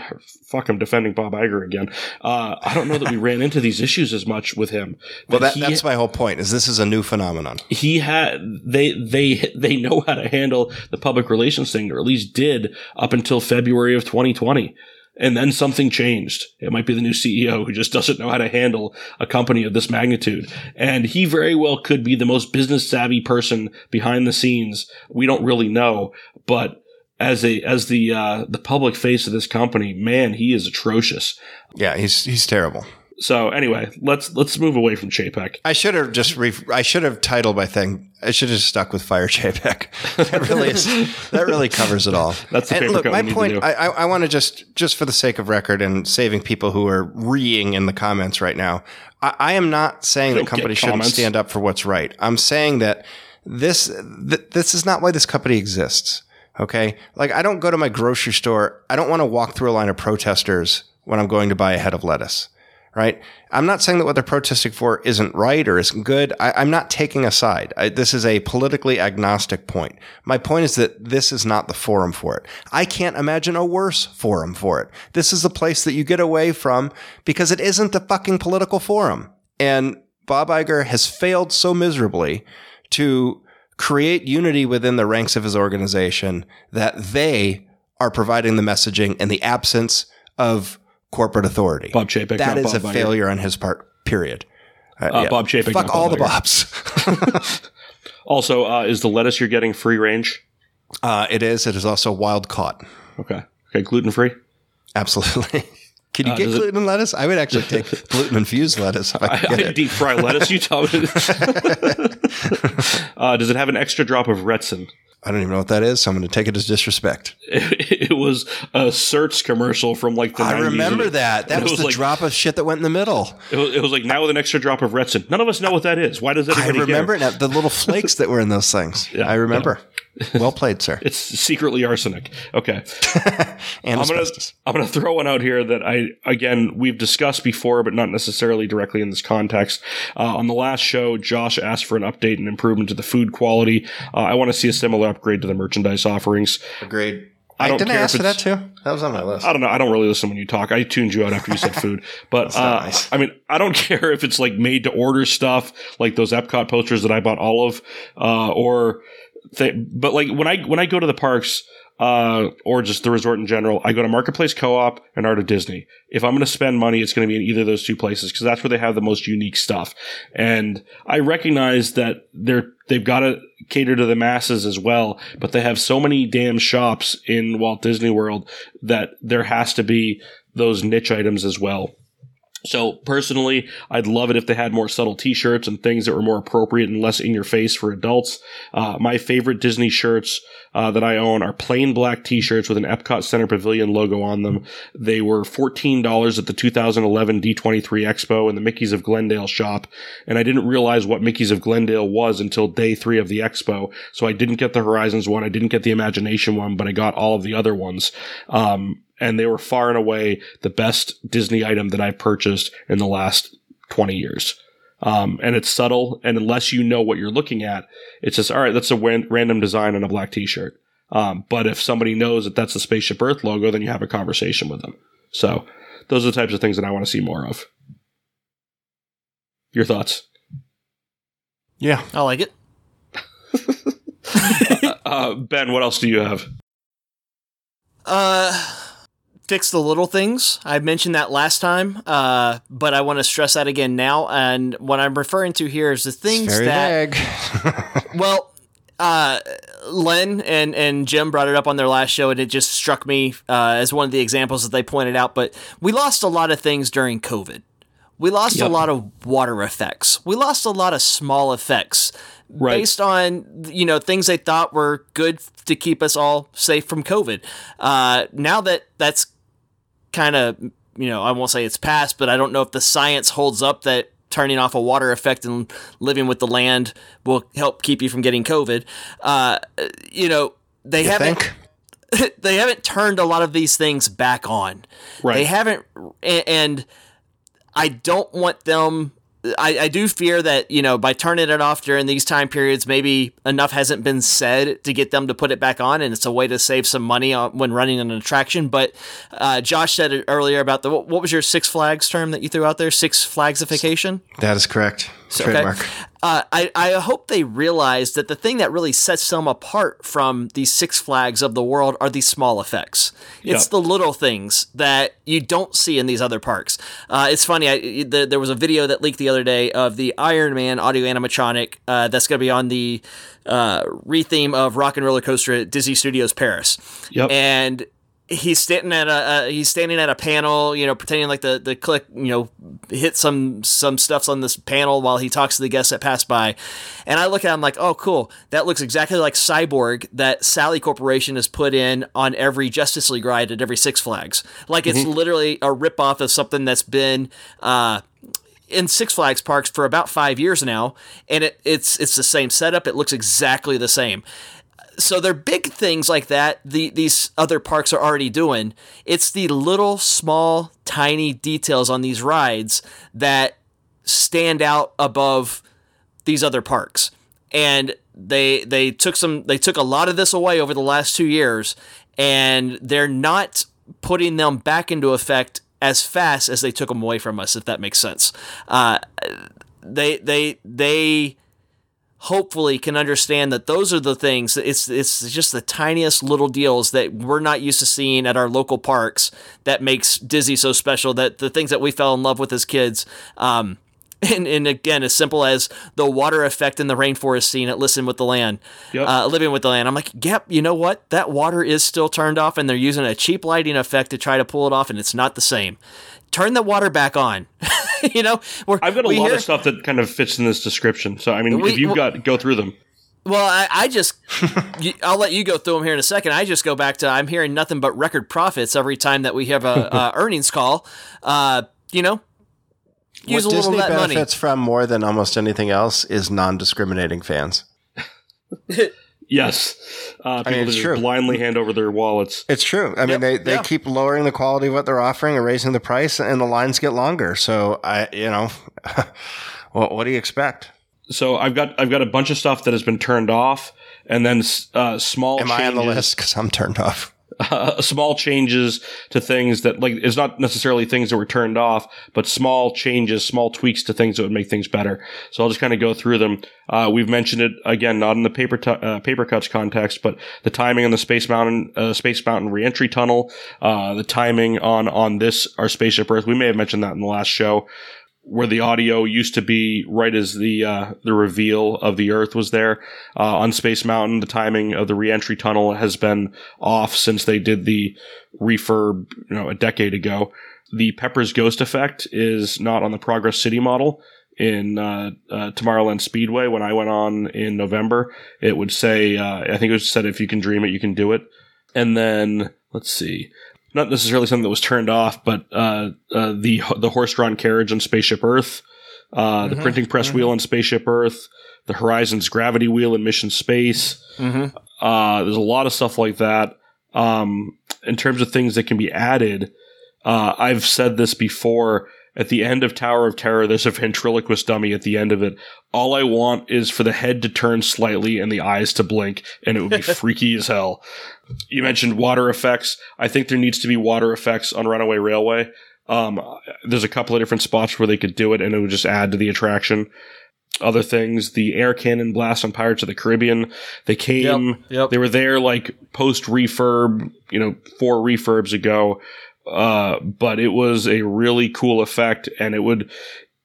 fuck. I'm defending Bob Iger again. Uh, I don't know that we <laughs> ran into these issues as much with him. Well, that, he- that's my whole point. Is this is a new phenomenon? he had they they they know how to handle the public relations thing, or at least did up until February of 2020. And then something changed. It might be the new CEO who just <laughs> doesn't know how to handle a company of this magnitude. And he very well could be the most business savvy person behind the scenes. We don't really know, but as a as the uh, the public face of this company, man, he is atrocious. Yeah, he's he's terrible. So anyway, let's let's move away from Chapek. I should have just re- I should have titled my thing. I should have stuck with Fire Chapek. <laughs> That really is that really covers it all. That's the and look, my we need to point. I, I, I want to just just for the sake of record and saving people who are reeing in the comments right now. I, I am not saying that companies shouldn't stand up for what's right. I'm saying that this th- this is not why this company exists. Okay, like I don't go to my grocery store. I don't want to walk through a line of protesters when I'm going to buy a head of lettuce right? I'm not saying that what they're protesting for isn't right or isn't good. I, I'm not taking a side. I, this is a politically agnostic point. My point is that this is not the forum for it. I can't imagine a worse forum for it. This is the place that you get away from because it isn't the fucking political forum. And Bob Iger has failed so miserably to create unity within the ranks of his organization that they are providing the messaging in the absence of corporate authority. Bob Chapek, That is Bob a Iger. failure on his part. Period. Uh, Bob Chapek, Fuck all the Bobs. <laughs> Also, uh, is the lettuce you're getting free range? Uh, it is. It is also wild caught. Okay. Okay, gluten free. Absolutely. <laughs> Can you Uh, get gluten it- gluten lettuce? I would actually take <laughs> gluten infused lettuce I I, I deep fry lettuce. You tell me. <laughs> uh, does it have an extra drop of Retsyn? I don't even know what that is, so I'm going to take it as disrespect. <laughs> It, was a Certs commercial from like the. I 90s, remember it- that. That and it was, the like, drop of shit that went in the middle. It was, it was like now with an extra drop of Retsyn. None of us know what that is. Why does that? I remember care? it. The little flakes that were in those things. Yeah, I remember. <laughs> Well played, sir. It's secretly arsenic. Okay. <laughs> And I'm gonna. I'm gonna throw one out here that I again we've discussed before, but not necessarily directly in this context. Uh, on the last show, Josh asked for an update and improvement to the food quality. Uh, I want to see a similar upgrade to the merchandise offerings. Agreed. I don't didn't care ask for that too. That was on my list. I don't know. I don't really listen when you talk. I tuned you out after you said food, <laughs> but uh, not nice. I mean, I don't care if it's like made to order stuff, like those Epcot posters that I bought all of, uh, or, th- but like when I when I go to the parks. Uh, or just the resort in general. I go to Marketplace Co-op and Art of Disney. If I'm going to spend money, it's going to be in either of those two places because that's where they have the most unique stuff. And I recognize that they're they've got to cater to the masses as well, but they have so many damn shops in Walt Disney World that there has to be those niche items as well. So personally, I'd love it if they had more subtle T-shirts and things that were more appropriate and less in your face for adults. Uh, my favorite Disney shirts uh, that I own are plain black T-shirts with an Epcot Center Pavilion logo on them. They were fourteen dollars at the 2011 D23 Expo in the Mickey's of Glendale shop, and I didn't realize what Mickey's of Glendale was until day three of the expo. So I didn't get the Horizons one, I didn't get the Imagination one, but I got all of the other ones. Um, and they were far and away the best Disney item that I've purchased in the last 20 years. Um, and it's subtle, and unless you know what you're looking at, it's just all right. That's a wan- random design on a black T-shirt. Um, but if somebody knows that that's the Spaceship Earth logo, then you have a conversation with them. So those are the types of things that I want to see more of. Your thoughts? Yeah. I like it. <laughs> uh, ben, what else do you have? Uh, fix the little things. I mentioned that last time, uh, but I want to stress that again now. And what I'm referring to here is the things that, <laughs> well, uh, Len and, and Jim brought it up on their last show, and it just struck me uh, as one of the examples that they pointed out. But we lost a lot of things during COVID. We lost Yep. a lot of water effects. We lost a lot of small effects Right. based on you know things they thought were good to keep us all safe from COVID. Uh, now that that's kind of you know I won't say it's past, but I don't know if the science holds up that turning off a water effect and living with the land will help keep you from getting COVID. Uh, you know they You haven't think? <laughs> they haven't turned a lot of these things back on. Right. They haven't, and I don't want them. I, I do fear that you know by turning it off during these time periods, maybe enough hasn't been said to get them to put it back on, and it's a way to save some money on, when running an attraction. But uh, Josh said earlier about the what was your Six Flags term that you threw out there? Six Flagsification. That is correct. Okay. Trademark. Uh, I, I hope they realize that the thing that really sets them apart from these Six Flags of the world are these small effects. It's Yep. the little things that you don't see in these other parks. Uh, it's funny. I, the, there was a video that leaked the other day of the Iron Man audio animatronic uh, that's going to be on the uh, retheme of Rock and Roller Coaster at Disney Studios Paris. Yep. And he's standing at a uh, he's standing at a panel, you know, pretending like the the click, you know, hit some some stuffs on this panel while he talks to the guests that pass by. And I look at him like, oh, cool. That looks exactly like Cyborg that Sally Corporation has put in on every Justice League ride at every Six Flags. Like it's literally a ripoff of something that's been. Uh, in Six Flags parks for about five years now, and it, it's it's the same setup. It looks exactly the same so they're big things like that the, these other parks are already doing. It's the little small tiny details on these rides that stand out above these other parks. And they they took some they took a lot of this away over the last two years and they're not putting them back into effect as fast as they took them away from us if that makes sense. Uh, they they they hopefully can understand that those are the things it's it's just the tiniest little deals that we're not used to seeing at our local parks that makes Disney so special that the things that we fell in love with as kids um <laughs> and, and again, as simple as the water effect in the rainforest scene at Listen with the Land, Yep. uh, Living with the Land. I'm like, yep, you know what? That water is still turned off, and they're using a cheap lighting effect to try to pull it off, and it's not the same. Turn the water back on. <laughs> you know, we're, I've got a lot hear- of stuff that kind of fits in this description. So I mean, We- if you've got go through them. Well, I, I just, <laughs> I'll let you go through them here in a second. I just go back to I'm hearing nothing but record profits every time that we have a, a earnings call. Uh, you know, use what a Disney of that money. benefits from more than almost anything else is non-discriminating fans. <laughs> Yes, uh, people mean, it's just true. blindly hand over their wallets. It's true. I mean, they, they yeah. keep lowering the quality of what they're offering and raising the price, and the lines get longer. So I, you know, <laughs> what, what do you expect? So I've got I've got a bunch of stuff that has been turned off, and then uh, small. Am I on the list? Because I'm turned off. Uh, <laughs> small changes to things that like it's not necessarily things that were turned off, but small changes, small tweaks to things that would make things better. So I'll just kind of go through them. Uh, we've mentioned it again, not in the paper tu- uh, paper cuts context, but the timing on the Space Mountain uh, Space Mountain reentry tunnel, uh, the timing on on this our spaceship Earth. We may have mentioned that in the last show. Where the audio used to be right as the uh, the reveal of the Earth was there. Uh, on Space Mountain, the timing of the reentry tunnel has been off since they did the refurb, you know, a decade ago. The Pepper's Ghost effect is not on the Progress City model in uh, uh, Tomorrowland Speedway when I went on in November. It would say, uh, I think it was said, if you can dream it, you can do it. And then let's see, not necessarily something that was turned off, but uh, uh, the the horse-drawn carriage on Spaceship Earth, uh, the printing press wheel on Spaceship Earth, the Horizons gravity wheel in Mission Space. Mhm. Uh, there's a lot of stuff like that. Um, in terms of things that can be added, uh, I've said this before. At the end of Tower of Terror, there's a ventriloquist dummy at the end of it. All I want is for the head to turn slightly and the eyes to blink, and it would be <laughs> freaky as hell. You mentioned water effects. I think there needs to be water effects on Runaway Railway. Um, there's a couple of different spots where they could do it, and it would just add to the attraction. Other things, the air cannon blast on Pirates of the Caribbean. They came, Yep, yep. they were there like post refurb, you know, four refurbs ago. Uh, but it was a really cool effect, and it would,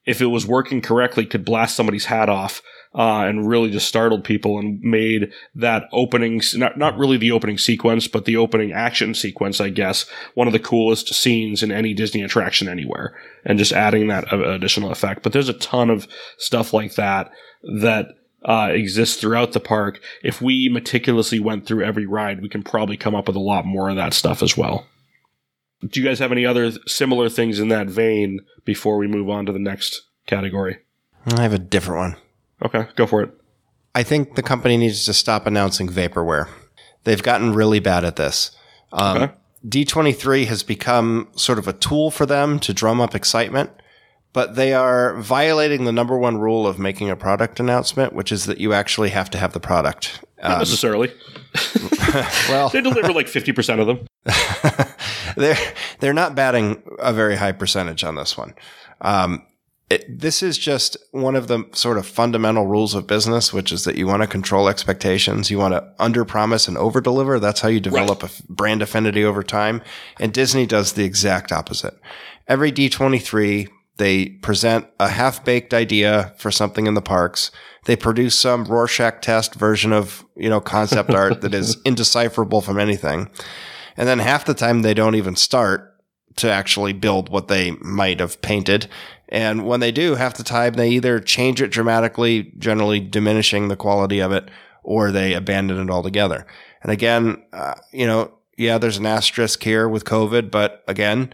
if it was working correctly, could blast somebody's hat off. Uh, and really just startled people and made that opening, not, not really the opening sequence, but the opening action sequence, I guess, one of the coolest scenes in any Disney attraction anywhere. And just adding that uh, additional effect. But there's a ton of stuff like that that uh, exists throughout the park. If we meticulously went through every ride, we can probably come up with a lot more of that stuff as well. Do you guys have any other similar things in that vein before we move on to the next category? I have a different one. Okay, go for it. I think the company needs to stop announcing vaporware. They've gotten really bad at this. Um, Okay. D23 has become sort of a tool for them to drum up excitement, but they are violating the number one rule of making a product announcement, which is that you actually have to have the product. Not Um, necessarily. <laughs> well, They deliver like <laughs> 50% of them. they're they're not batting a very high percentage on this one. Um, it, this is just one of the sort of fundamental rules of business, which is that you want to control expectations. You want to under promise and over deliver. That's how you develop a f- brand affinity over time. And Disney does the exact opposite. Every D23, they present a half baked idea for something in the parks. They produce some Rorschach test version of, you know, concept art that is <laughs> indecipherable from anything. And then half the time they don't even start to actually build what they might have painted. And when they do, half the time they either change it dramatically, generally diminishing the quality of it, or they abandon it altogether. And again, uh, you know, yeah, there's an asterisk here with COVID, but again,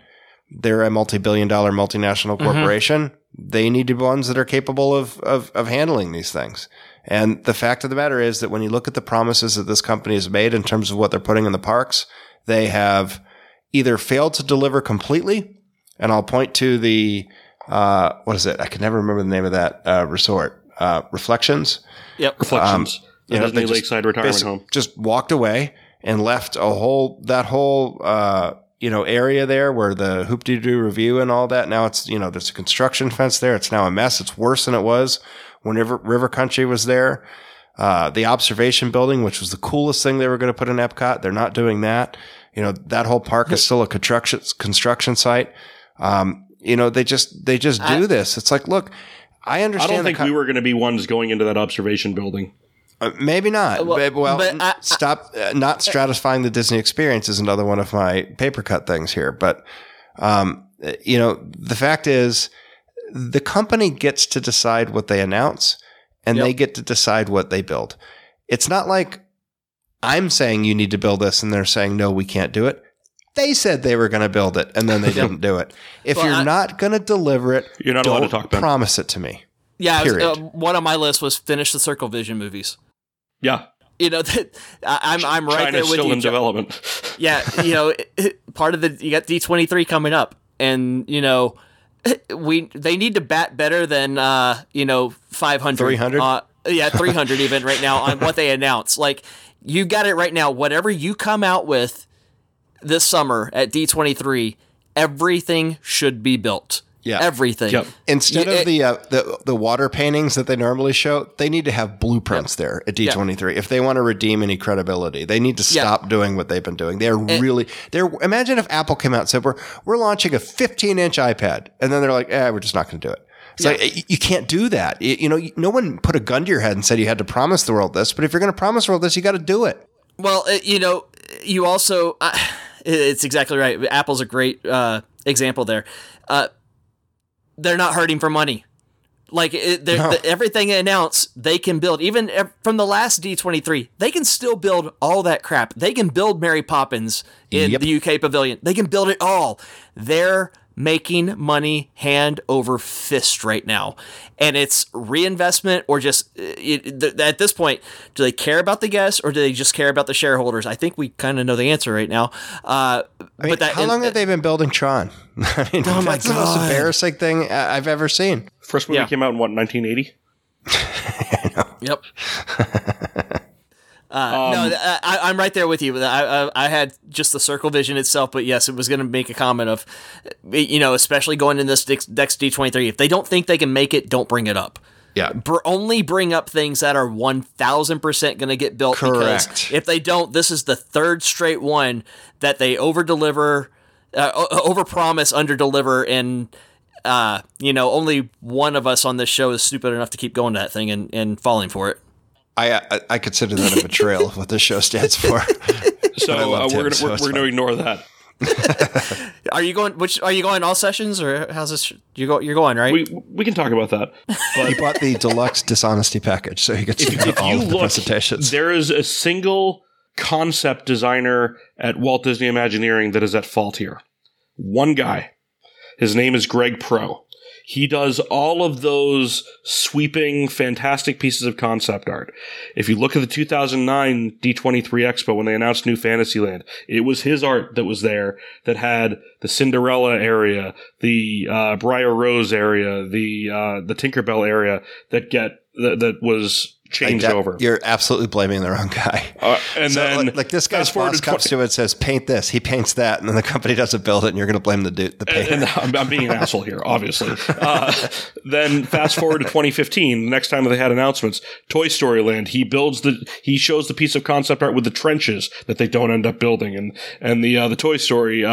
they're a multi-billion dollar multinational corporation. They need to be ones that are capable of, of, of handling these things. And the fact of the matter is that when you look at the promises that this company has made in terms of what they're putting in the parks, they have either failed to deliver completely. And I'll point to the, uh, what is it? I can never remember the name of that, uh, resort, uh, Reflections. Yep. Reflections. the you know, Disney they Lakeside Retirement Home. Just walked away and left a whole that whole uh, you know area there where the Hoop-Dee-Doo Revue and all that. Now it's you know there's a construction fence there. It's now a mess. It's worse than it was whenever River Country was there. Uh, the observation building, which was the coolest thing they were going to put in Epcot, they're not doing that. You know that whole park is still a construction construction site. Um, you know they just they just do I- this. It's like look. I understand. I don't think co- we were going to be ones going into that observation building. uh, maybe not. Well, but, well, but I- stop uh, not stratifying the Disney experience is another one of my paper cut things here. But um, you know, the fact is, the company gets to decide what they announce, and Yep. they get to decide what they build. It's not like I'm saying you need to build this, and they're saying no, we can't do it. They said they were going to build it, and then they didn't do it. <laughs> If Well, you're I- not going to deliver it, You're not allowed to don't talk, Ben. promise it to me. Yeah, was- Period. uh, one on my list was finish the Circle Vision movies. Yeah. You know, <laughs> that, I, I'm I'm right China's there with still you. in development. <laughs> yeah, you know, it- it- part of the you got D23 coming up, and you know, we they need to bat better than uh, you know 500, 300? Uh, yeah, 300 even right now on what they announce. Like you got it right now. Whatever you come out with this summer at D23, everything should be built. Yeah. everything. Yep. Instead of it- the, uh, the the water paintings that they normally show, they need to have blueprints there at D23 if they want to redeem any credibility. They need to stop doing what they've been doing. They're really they're imagine if Apple came out and said we're we're launching a 15 inch iPad and then they're like, eh, we're just not going to do it. It's yeah. like you can't do that. You know, no one put a gun to your head and said you had to promise the world this. But if you're going to promise the world this, you got to do it. Well, uh, you know, you also uh, it's exactly right. Apple's a great uh, example there. Uh, they're not hurting for money. Like it, no. the, everything they announce, they can build. Even from the last D23, they can still build all that crap. They can build Mary Poppins in yep. the UK pavilion. They can build it all. They're making money hand over fist right now. And it's reinvestment or just it, at this point, do they care about the guests or do they just care about the shareholders? I think we kind of know the answer right now. Uh, I mean, but that, how long have they been building Tron? <laughs> I mean, oh that's the most embarrassing thing I've ever seen. First movie yeah. came out in what 1980. <laughs> yep. <laughs> Uh, um, no, I, am right there with you. I, I, I, had just the circle vision itself, but yes, it was going to make a comment of, you know, especially going in this next D23. If they don't think they can make it, don't bring it up. Yeah. Br- only bring up things that are 1000% going to get built. Correct. Because if they don't, this is the third straight one that they over deliver, uh, over promise, under deliver, and, uh, you know, only one of us on this show is stupid enough to keep going to that thing and, and falling for it. I, I, I consider that a betrayal of what this show stands for. <laughs> so uh, we're gonna so we're, we're gonna ignore that. <laughs> are you going? Which are you going? All sessions or how's this? You go? You're going right? We we can talk about that. But he bought the deluxe dishonesty package, so he gets if, if all of the look, presentations. There is a single concept designer at Walt Disney Imagineering that is at fault here. One guy. His name is Greg Pro. He does all of those sweeping, fantastic pieces of concept art. If you look at the 2009 D23 Expo when they announced New Fantasyland, it was his art that was there that had the Cinderella area, the uh, Briar Rose area, the uh, the Tinkerbell area that get that, that was changed like that, over. You're absolutely blaming the wrong guy. Uh, and <laughs> so, then, like, like this guy's boss to comes 20- to it and says, "Paint this." He paints that, and then the company doesn't build it, and you're going to blame the dude, the painter. And, and I'm, I'm, being an asshole here, obviously. Uh, then fast forward to 2015. The next time they had announcements, Toy Story Land. He builds the, he shows the piece of concept art with the trenches that they don't end up building, and and the uh, the Toy Story.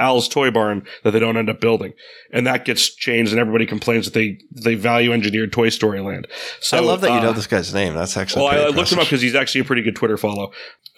Uh, uh, Al's Toy Barn that they don't end up building, and that gets changed, and everybody complains that they they value engineered Toy Story Land. So I love that uh, you know this guy's name. That's actually well, I, I looked him up because he's actually a pretty good Twitter follow,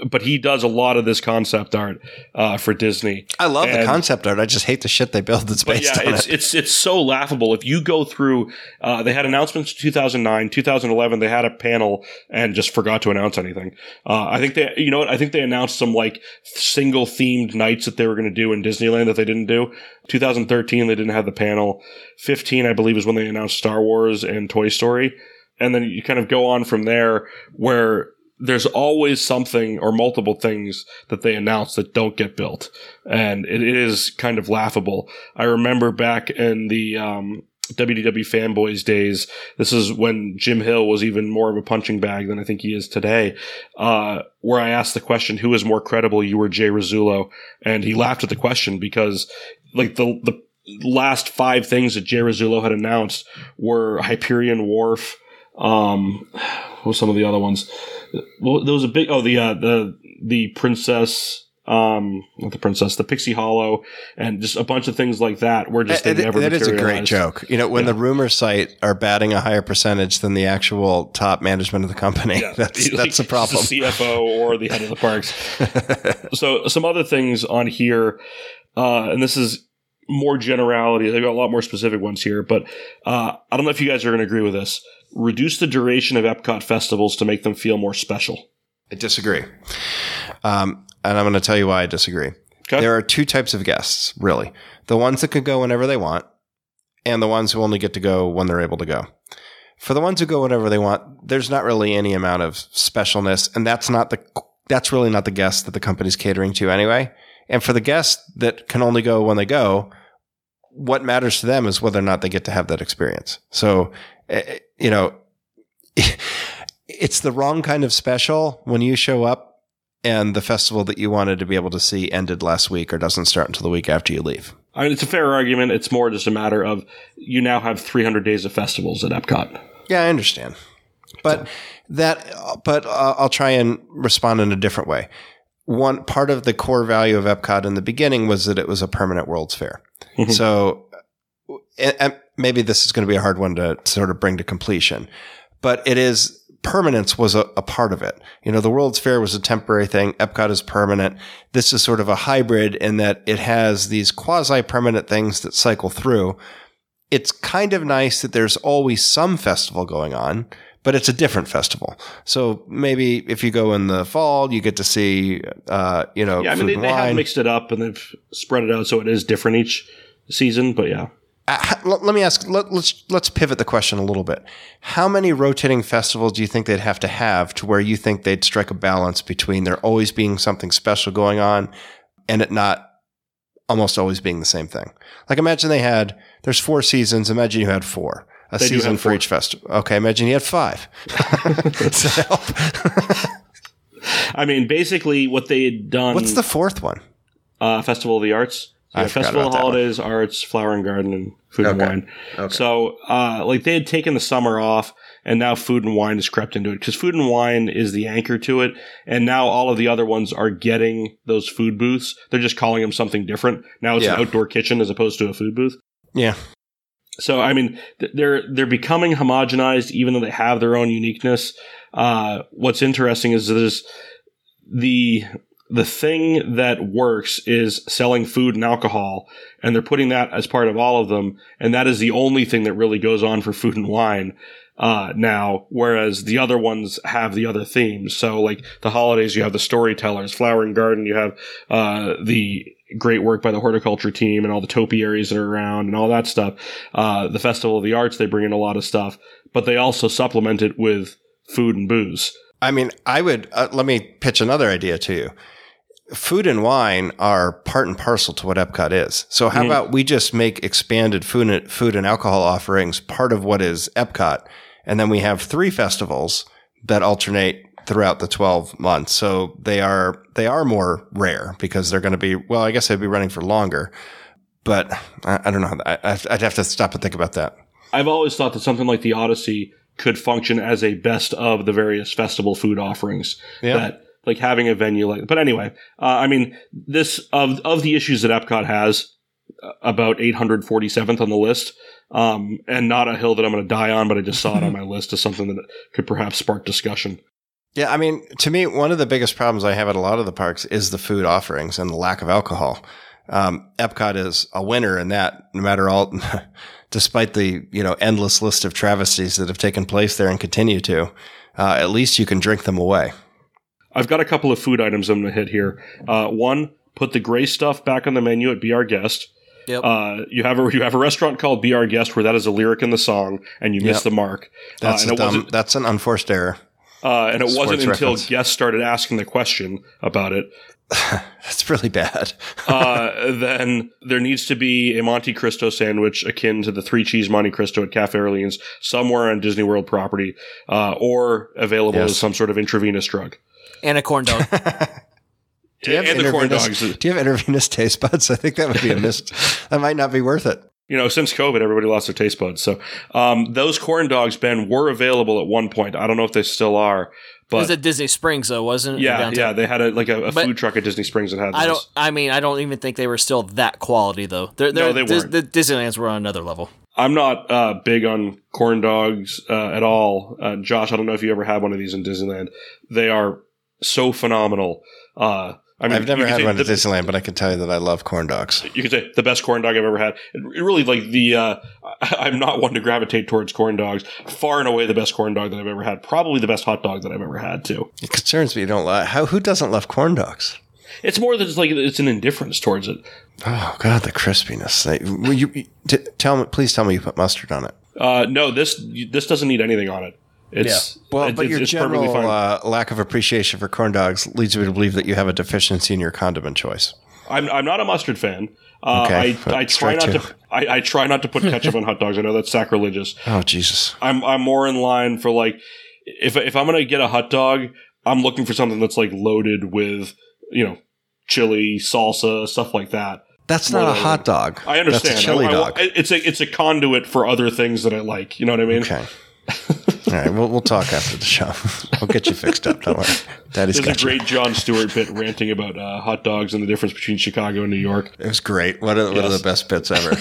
but he does a lot of this concept art uh, for Disney. I love and, the concept art. I just hate the shit they build that's based yeah, on it's, it. It's it's so laughable. If you go through, uh, they had announcements 2009, 2011. They had a panel and just forgot to announce anything. Uh, I think they, you know what? I think they announced some like single themed nights that they were going to do in Disneyland that they didn't do. 2013, they didn't have the panel. 15, I believe, is when they announced Star Wars and Toy Story. And then you kind of go on from there where there's always something or multiple things that they announce that don't get built. And it is kind of laughable. I remember back in the, um, WDW fanboys days. This is when Jim Hill was even more of a punching bag than I think he is today. Uh, where I asked the question, "Who is more credible, you or Jay Rasulo?" And he laughed at the question because, like the the last five things that Jay Rasulo had announced were Hyperion Wharf. Um, what were some of the other ones? Well, there was a big. Oh, the uh, the the Princess um, not the princess, the Pixie Hollow, and just a bunch of things like that. Where just they never. That is a great joke. You know, when yeah. the rumor site are batting a higher percentage than the actual top management of the company, yeah. <laughs> that's that's a problem. The CFO or the head of the parks. <laughs> so some other things on here, uh, and this is more generality. They've got a lot more specific ones here, but uh, I don't know if you guys are going to agree with this. Reduce the duration of Epcot festivals to make them feel more special. I disagree. Um, and I'm going to tell you why I disagree. Okay. There are two types of guests, really. The ones that can go whenever they want, and the ones who only get to go when they're able to go. For the ones who go whenever they want, there's not really any amount of specialness, and that's not the that's really not the guests that the company's catering to anyway. And for the guests that can only go when they go, what matters to them is whether or not they get to have that experience. So, eh, eh, you know, <laughs> it's the wrong kind of special when you show up and the festival that you wanted to be able to see ended last week or doesn't start until the week after you leave. I mean, it's a fair argument. It's more just a matter of you now have 300 days of festivals at Epcot. Yeah, I understand. But that, but uh, I'll try and respond in a different way. One part of the core value of Epcot in the beginning was that it was a permanent World's Fair. Mm-hmm. So, and, maybe this is going to be a hard one to sort of bring to completion, but it is permanence was a, a, part of it. You know, the World's Fair was a temporary thing. Epcot is permanent. This is sort of a hybrid in that it has these quasi permanent things that cycle through. It's kind of nice that there's always some festival going on, but it's a different festival. So maybe if you go in the fall, you get to see, uh, you know, yeah, I mean, they, they have mixed it up and they've spread it out so it is different each season, but yeah. Uh, let me ask. Let, let's let's pivot the question a little bit. How many rotating festivals do you think they'd have to have to where you think they'd strike a balance between there always being something special going on and it not almost always being the same thing? Like imagine they had there's four seasons. Imagine you had four a they season for each festival. Okay, imagine you had five. <laughs> <laughs> I mean, basically, what they had done. What's the fourth one? Uh, Festival of the Arts. Yeah, Festival of Holidays, Arts, Flower and Garden, and Food okay. and Wine. Okay. So, uh, like they had taken the summer off, and now Food and Wine has crept into it because Food and Wine is the anchor to it, and now all of the other ones are getting those food booths. They're just calling them something different. Now it's yeah. an outdoor kitchen as opposed to a food booth. Yeah. So I mean, they're they're becoming homogenized, even though they have their own uniqueness. Uh, what's interesting is there's the the thing that works is selling food and alcohol, and they're putting that as part of all of them, and that is the only thing that really goes on for food and wine uh, now, whereas the other ones have the other themes. So, like the holidays, you have the storytellers, Flower and Garden, you have uh, the great work by the horticulture team and all the topiaries that are around and all that stuff. Uh, the Festival of the Arts, they bring in a lot of stuff, but they also supplement it with food and booze. I mean, I would uh, let me pitch another idea to you food and wine are part and parcel to what Epcot is. So how mm. about we just make expanded food and, food and alcohol offerings part of what is Epcot, and then we have three festivals that alternate throughout the 12 months. So they are they are more rare because they're going to be well, I guess they'd be running for longer. But I, I don't know. I, I'd have to stop and think about that. I've always thought that something like the Odyssey could function as a best of the various festival food offerings. Yeah. That like having a venue like. But anyway, uh, I mean, this of of the issues that Epcot has, uh, about 847th on the list, um, and not a hill that I'm going to die on, but I just saw it on <laughs> my list as something that could perhaps spark discussion. Yeah, I mean, to me, one of the biggest problems I have at a lot of the parks is the food offerings and the lack of alcohol. Um, Epcot is a winner in that, no matter all, <laughs> despite the you know endless list of travesties that have taken place there and continue to. Uh, at least you can drink them away. I've got a couple of food items I'm going to hit here. Uh, one, put the gray stuff back on the menu at Be Our Guest. Yep. Uh, you have a you have a restaurant called Be Our Guest where that is a lyric in the song, and you yep. missed the mark. That's uh, dumb, that's an unforced error. Uh, and it Sports wasn't until reference. guests started asking the question about it. <laughs> That's really bad. <laughs> uh, then there needs to be a Monte Cristo sandwich akin to the three cheese Monte Cristo at Cafe Orleans somewhere on Disney World property, uh, or available yes. as some sort of intravenous drug and a <laughs> corn dog. do, you have and intravenous, do you have intravenous taste buds? I think that would be a missed. <laughs> that might not be worth it. You know, since COVID, everybody lost their taste buds. So um, those corn dogs, Ben, were available at one point. I don't know if they still are. But, it was at Disney Springs, though, wasn't it? Yeah, yeah. They had a like a, a food truck at Disney Springs that had. Those. I don't. I mean, I don't even think they were still that quality, though. They're, they're, no, they weren't. The Disneylands were on another level. I'm not uh, big on corn dogs uh, at all. Uh, Josh, I don't know if you ever had one of these in Disneyland. They are so phenomenal. Uh, I mean, I've never had one at Disneyland, but I can tell you that I love corn dogs. You could say the best corn dog I've ever had. It really, like the, uh, <laughs> I'm not one to gravitate towards corn dogs. Far and away the best corn dog that I've ever had. Probably the best hot dog that I've ever had too. It concerns me you don't like. How who doesn't love corn dogs? It's more than just like it's an indifference towards it. Oh God, the crispiness! Will you, t- tell me, please tell me you put mustard on it. Uh, no, this this doesn't need anything on it. It's yeah. well, but your general uh, lack of appreciation for corn dogs leads me to believe that you have a deficiency in your condiment choice. I'm I'm not a mustard fan. Uh, okay, I, I try not to. I, I, try not to put ketchup on hot dogs. I know that's sacrilegious. Oh Jesus! I'm I'm more in line for like if if I'm gonna get a hot dog, I'm looking for something that's like loaded with you know chili, salsa, stuff like that. That's not a hot dog. I understand. That's a chili I, dog. it's a it's a conduit for other things that I like. You know what I mean? Okay. <laughs> All right, we'll, we'll talk after the show. <laughs> We'll get you fixed up. Don't worry. Daddy's There's a great Jon Stewart bit ranting about uh, hot dogs and the difference between Chicago and New York. It was great. One of, yes. one of the best bits ever. <laughs>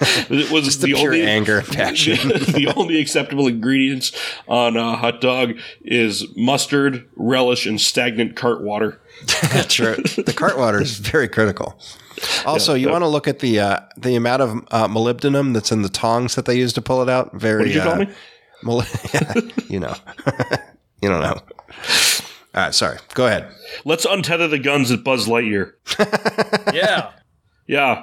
it was Just the, pure only anger and <laughs> passion. the only acceptable ingredients on a hot dog is mustard, relish, and stagnant cart water. That's True. The cart water is very critical. Also, you want to look at the uh, the amount of uh, molybdenum that's in the tongs that they use to pull it out. Very. What did you uh, call me? Mol- <laughs> you know, you don't know. All right, sorry. Go ahead. Let's untether the guns at Buzz Lightyear. <laughs> yeah. Yeah.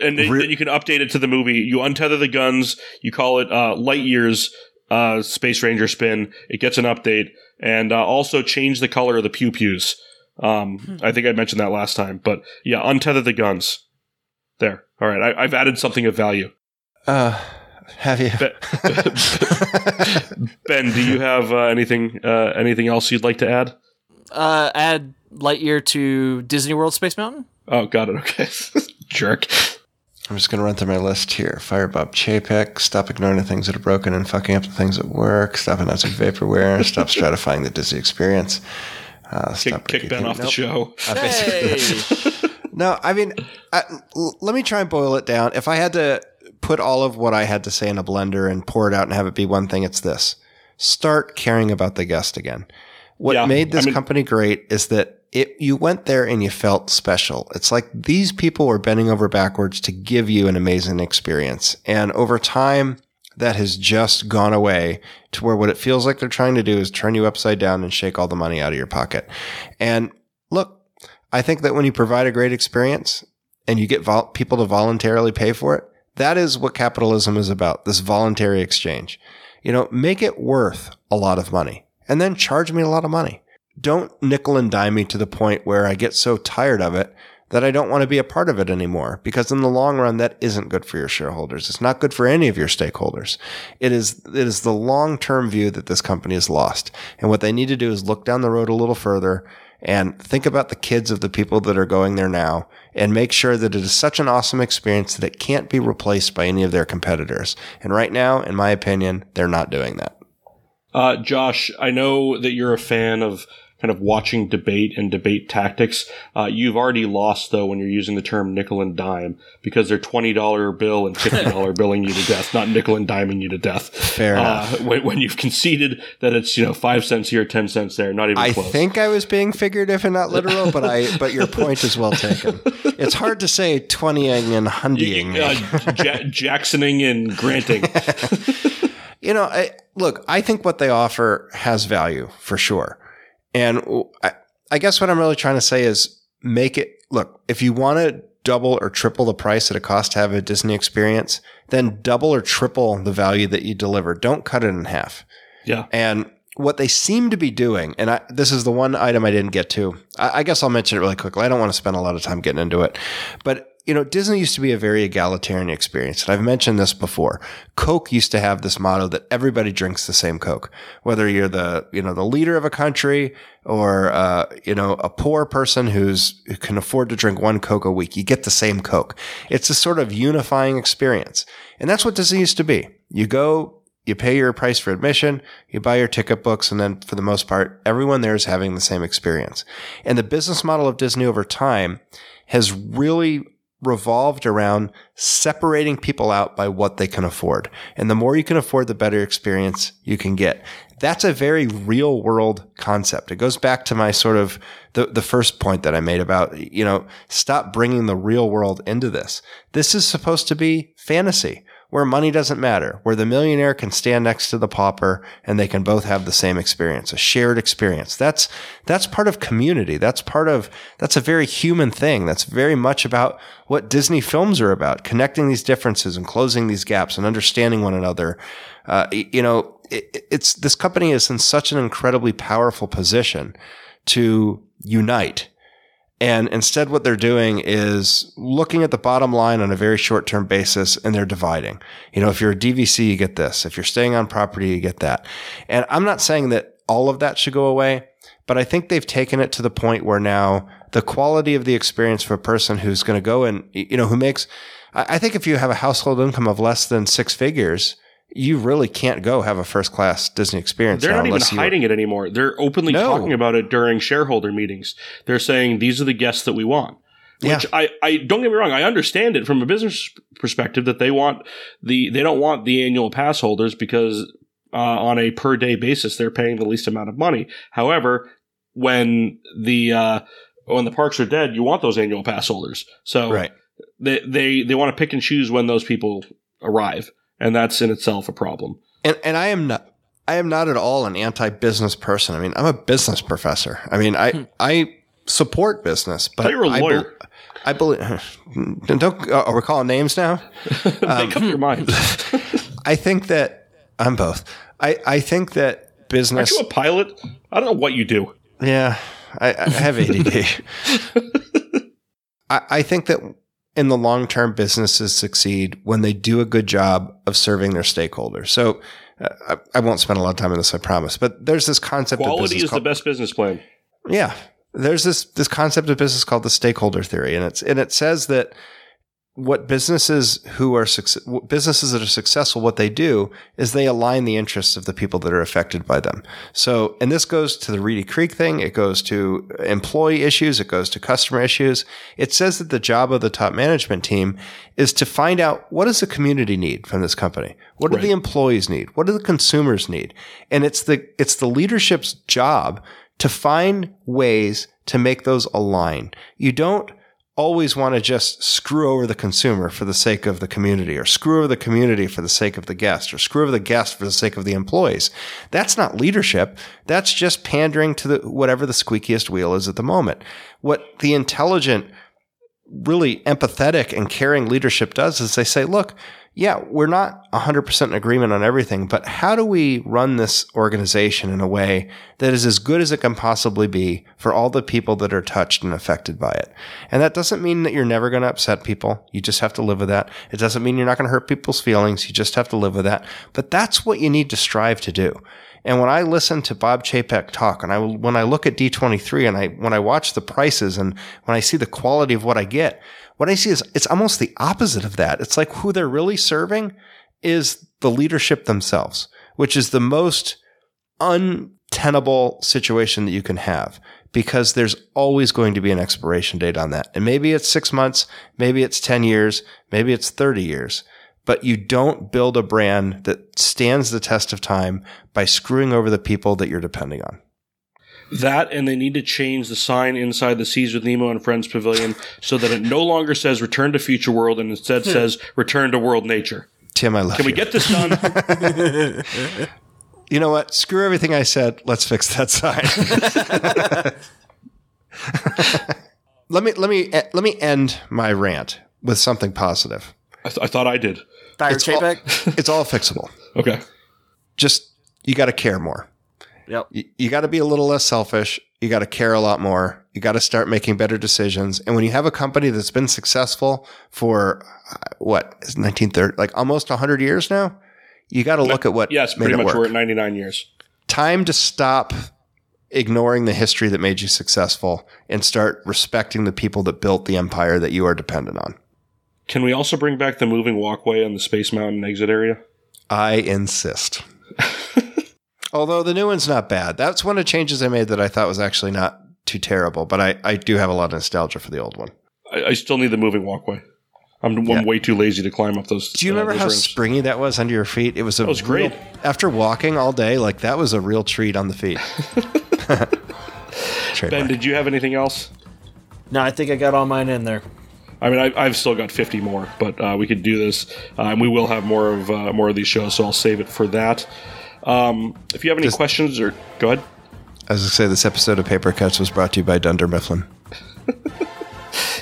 And then, Re- then you can update it to the movie. You untether the guns. You call it uh, Lightyear's uh, Space Ranger spin. It gets an update. And uh, also change the color of the pew pews. Um, I think I mentioned that last time. But yeah, untether the guns. There. All right. I, I've added something of value. Uh, have you? Be- <laughs> ben, do you have uh, anything uh, anything else you'd like to add? Uh, add Lightyear to Disney World Space Mountain. Oh, got it. Okay. <laughs> Jerk. I'm just going to run through my list here. Fire Bob Chapek. Stop ignoring the things that are broken and fucking up the things at work. Stop announcing vaporware. <laughs> Stop stratifying the Disney experience. Uh, stop Kick, kick Ben breaking- off the show. Hey. No, I mean, I, l- let me try and boil it down. If I had to put all of what I had to say in a blender and pour it out and have it be one thing, it's this: start caring about the guest again. What Yeah, made this I mean- company great is that it you went there and you felt special. It's like these people were bending over backwards to give you an amazing experience, and over time. That has just gone away to where what it feels like they're trying to do is turn you upside down and shake all the money out of your pocket. And look, I think that when you provide a great experience and you get vol- people to voluntarily pay for it, that is what capitalism is about this voluntary exchange. You know, make it worth a lot of money and then charge me a lot of money. Don't nickel and dime me to the point where I get so tired of it that I don't want to be a part of it anymore because in the long run that isn't good for your shareholders. It's not good for any of your stakeholders. It is it is the long-term view that this company has lost. And what they need to do is look down the road a little further and think about the kids of the people that are going there now and make sure that it is such an awesome experience that it can't be replaced by any of their competitors. And right now, in my opinion, they're not doing that. Uh, Josh, I know that you're a fan of kind of watching debate and debate tactics. Uh, you've already lost though when you're using the term nickel and dime because they're twenty dollar bill and fifty <laughs> dollar billing you to death, not nickel and diming you to death. Fair enough. Uh, when, when you've conceded that it's you know five cents here, ten cents there, not even I close. think I was being figurative and not literal, but I <laughs> but your point is well taken. It's hard to say twentying and hundying. uh, ja- Jacksoning and granting. <laughs> You know, I, look, I think what they offer has value for sure. And I, I guess what I'm really trying to say is make it look, if you want to double or triple the price that it costs to have a Disney experience, then double or triple the value that you deliver. Don't cut it in half. yeah. And what they seem to be doing, and I, this is the one item I didn't get to. I, I guess I'll mention it really quickly. I don't want to spend a lot of time getting into it, but you know, Disney used to be a very egalitarian experience. And I've mentioned this before. Coke used to have this motto that everybody drinks the same Coke, whether you're the, you know, the leader of a country or, uh, you know, a poor person who's, who can afford to drink one Coke a week. You get the same Coke. It's a sort of unifying experience. And that's what Disney used to be. You go, you pay your price for admission, you buy your ticket books, and then for the most part, everyone there is having the same experience. And the business model of Disney over time has really revolved around separating people out by what they can afford. And the more you can afford, the better experience you can get. That's a very real world concept. It goes back to my sort of the, the first point that I made about, you know, stop bringing the real world into this. This is supposed to be fantasy where money doesn't matter, where the millionaire can stand next to the pauper and they can both have the same experience, a shared experience. That's, that's part of community. That's part of, that's a very human thing. That's very much about what Disney films are about, connecting these differences and closing these gaps and understanding one another. Uh, you know, it, it's, this company is in such an incredibly powerful position to unite. And instead, what they're doing is looking at the bottom line on a very short term basis and they're dividing. You know, if you're a DVC, you get this. If you're staying on property, you get that. And I'm not saying that all of that should go away, but I think they've taken it to the point where now the quality of the experience for a person who's going to go and, you know, who makes, I I think if you have a household income of less than six figures, you really can't go have a first class Disney experience. They're not even hiding it anymore. They're openly No. talking about it during shareholder meetings. They're saying these are the guests that we want. Which I, I don't get me wrong, I understand it from a business perspective that they want the they don't want the annual pass holders because uh, on a per day basis they're paying the least amount of money. However, when the uh, when the parks are dead, you want those annual pass holders. So Right. they they they want to pick and choose when those people arrive, and that's in itself a problem. And and I am not I am not at all an anti-business person. I mean, I'm a business professor. I mean, I I support business, but thought you were a I bel- lawyer. I believe. <laughs> Don't uh, are we calling names now? <laughs> Make up your mind. <laughs> I think that I'm both. I I think that business. Aren't you a pilot? I don't know what you do. Yeah, I, I have ADD. I, I think that in the long term, businesses succeed when they do a good job of serving their stakeholders. So uh, I, I won't spend a lot of time on this, I promise. But there's this concept of Quality is called, the best business plan. yeah. There's this this concept of business called the stakeholder theory, and it's and it says that what businesses who are businesses that are successful, what they do is they align the interests of the people that are affected by them. So, and this goes to the Reedy Creek thing. It goes to employee issues. It goes to customer issues. It says that the job of the top management team is to find out what does the community need from this company? What do Right. the employees need? What do the consumers need? And it's the, it's the leadership's job to find ways to make those align. You don't always want to just screw over the consumer for the sake of the community or screw over the community for the sake of the guest or screw over the guest for the sake of the employees. That's not leadership. That's just pandering to the, whatever the squeakiest wheel is at the moment. What the intelligent, really empathetic and caring leadership does is they say, look, yeah, we're not 100% in agreement on everything, but how do we run this organization in a way that is as good as it can possibly be for all the people that are touched and affected by it? And that doesn't mean that you're never going to upset people. You just have to live with that. It doesn't mean you're not going to hurt people's feelings. You just have to live with that. But that's what you need to strive to do. And when I listen to Bob Chapek talk, and I when I look at D23, and I when I watch the prices, and when I see the quality of what I get, what I see is it's almost the opposite of that. It's like who they're really serving is the leadership themselves, which is the most untenable situation that you can have because there's always going to be an expiration date on that. And maybe it's six months, maybe it's 10 years, maybe it's 30 years. But you don't build a brand that stands the test of time by screwing over the people that you're depending on. That and they need to change the sign inside the Seas with Nemo and Friends Pavilion so that it no longer says "Return to Future World" and instead hmm. says "Return to World Nature." Tim, I love Can we you. get this done? <laughs> <laughs> you know what? Screw everything I said. Let's fix that <laughs> sign. let me let me let me end my rant with something positive. I, th- I thought I did. Fire It's all, it's all fixable. Okay. Just you got to care more. Yep. You, you got to be a little less selfish. You got to care a lot more. You got to start making better decisions. And when you have a company that's been successful for uh, what is 1930, like almost 100 years now, you got to look at what Yes, pretty much. work. We're at 99 years. Time to stop ignoring the history that made you successful and start respecting the people that built the empire that you are dependent on. Can we also bring back the moving walkway on the Space Mountain exit area? I insist. <laughs> Although the new one's not bad. That's one of the changes I made that I thought was actually not too terrible, but I, I do have a lot of nostalgia for the old one. I, I still need the moving walkway. I'm, I'm Yeah. way too lazy to climb up those. Do you uh, remember how ramps. springy that was under your feet? It was a was great. real- after walking all day, like that was a real treat on the feet. <laughs> Ben, did you have anything else? No, I think I got all mine in there. I mean, I, I've still got 50 more, but uh, we could do this, uh, and we will have more of uh, more of these shows, so I'll save it for that. Um, if you have any Just- questions, or go ahead. As I say, this episode of Paper Cuts was brought to you by Dunder Mifflin. <laughs>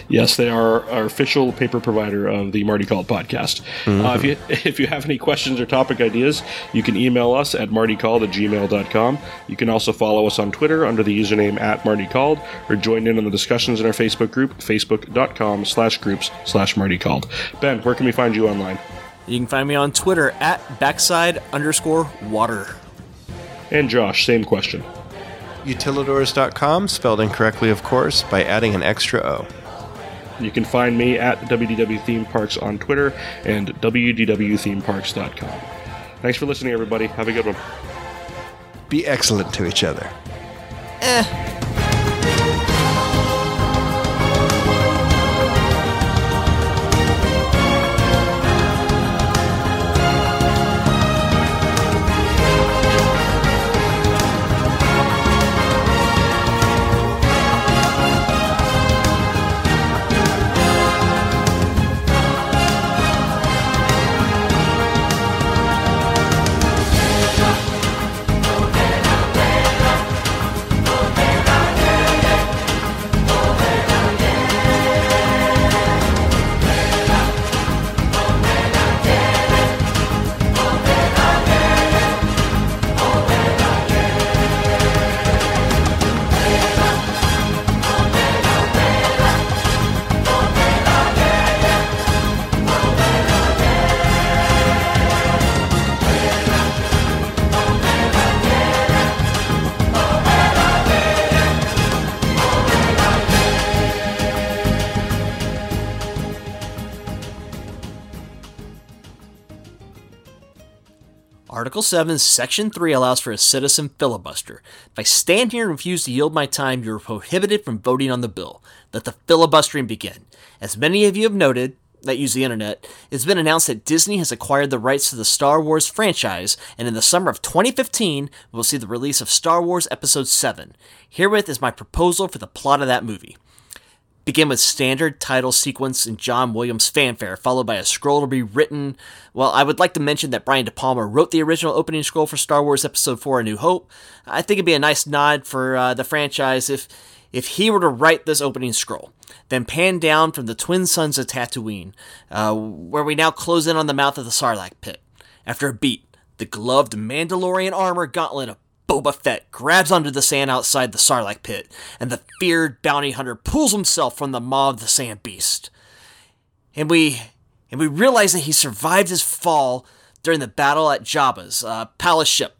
Yes, they are our official paper provider of the Marty Called podcast. Uh, if you <laughs> if you have any questions or topic ideas, you can email us at martycalled at gmail.com. You can also follow us on Twitter under the username at Marty Called or join in on the discussions in our Facebook group, facebook.com slash groups slash martycalled. Ben, where can we find you online? You can find me on Twitter at backside underscore water. And Josh, same question. Utilidors.com, spelled incorrectly, of course, by adding an extra O. You can find me at WDW Theme Parks on Twitter and WDWThemeParks.com. Thanks for listening, everybody. Have a good one. Be excellent to each other. Eh. Article 7, Section 3 allows for a citizen filibuster. If I stand here and refuse to yield my time, you are prohibited from voting on the bill. Let the filibustering begin. As many of you have noted, that use the internet, it's been announced that Disney has acquired the rights to the Star Wars franchise, and in the summer of 2015, we'll see the release of Star Wars Episode 7. Herewith is my proposal for the plot of that movie. Begin with standard title sequence and John Williams fanfare, followed by a scroll to be written. Well, I would like to mention that Brian De Palma wrote the original opening scroll for Star Wars Episode 4 A New Hope. I think it'd be a nice nod for uh, the franchise if if he were to write this opening scroll, then pan down from the twin suns of Tatooine, uh, where we now close in on the mouth of the Sarlacc pit. After a beat, the gloved Mandalorian armor gauntlet of Boba Fett grabs onto the sand outside the Sarlacc pit, and the feared bounty hunter pulls himself from the maw of the sand beast. And we and we realize that he survived his fall during the battle at Jabba's uh, palace ship,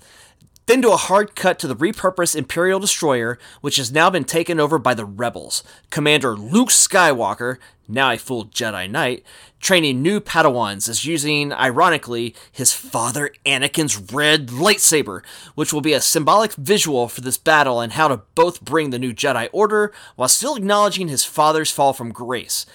then to a hard cut to the repurposed Imperial destroyer, which has now been taken over by the rebels. Commander Luke Skywalker, now a full Jedi Knight, training new Padawans is using, ironically, his father Anakin's red lightsaber, which will be a symbolic visual for this battle and how to both bring the new Jedi Order while still acknowledging his father's fall from grace.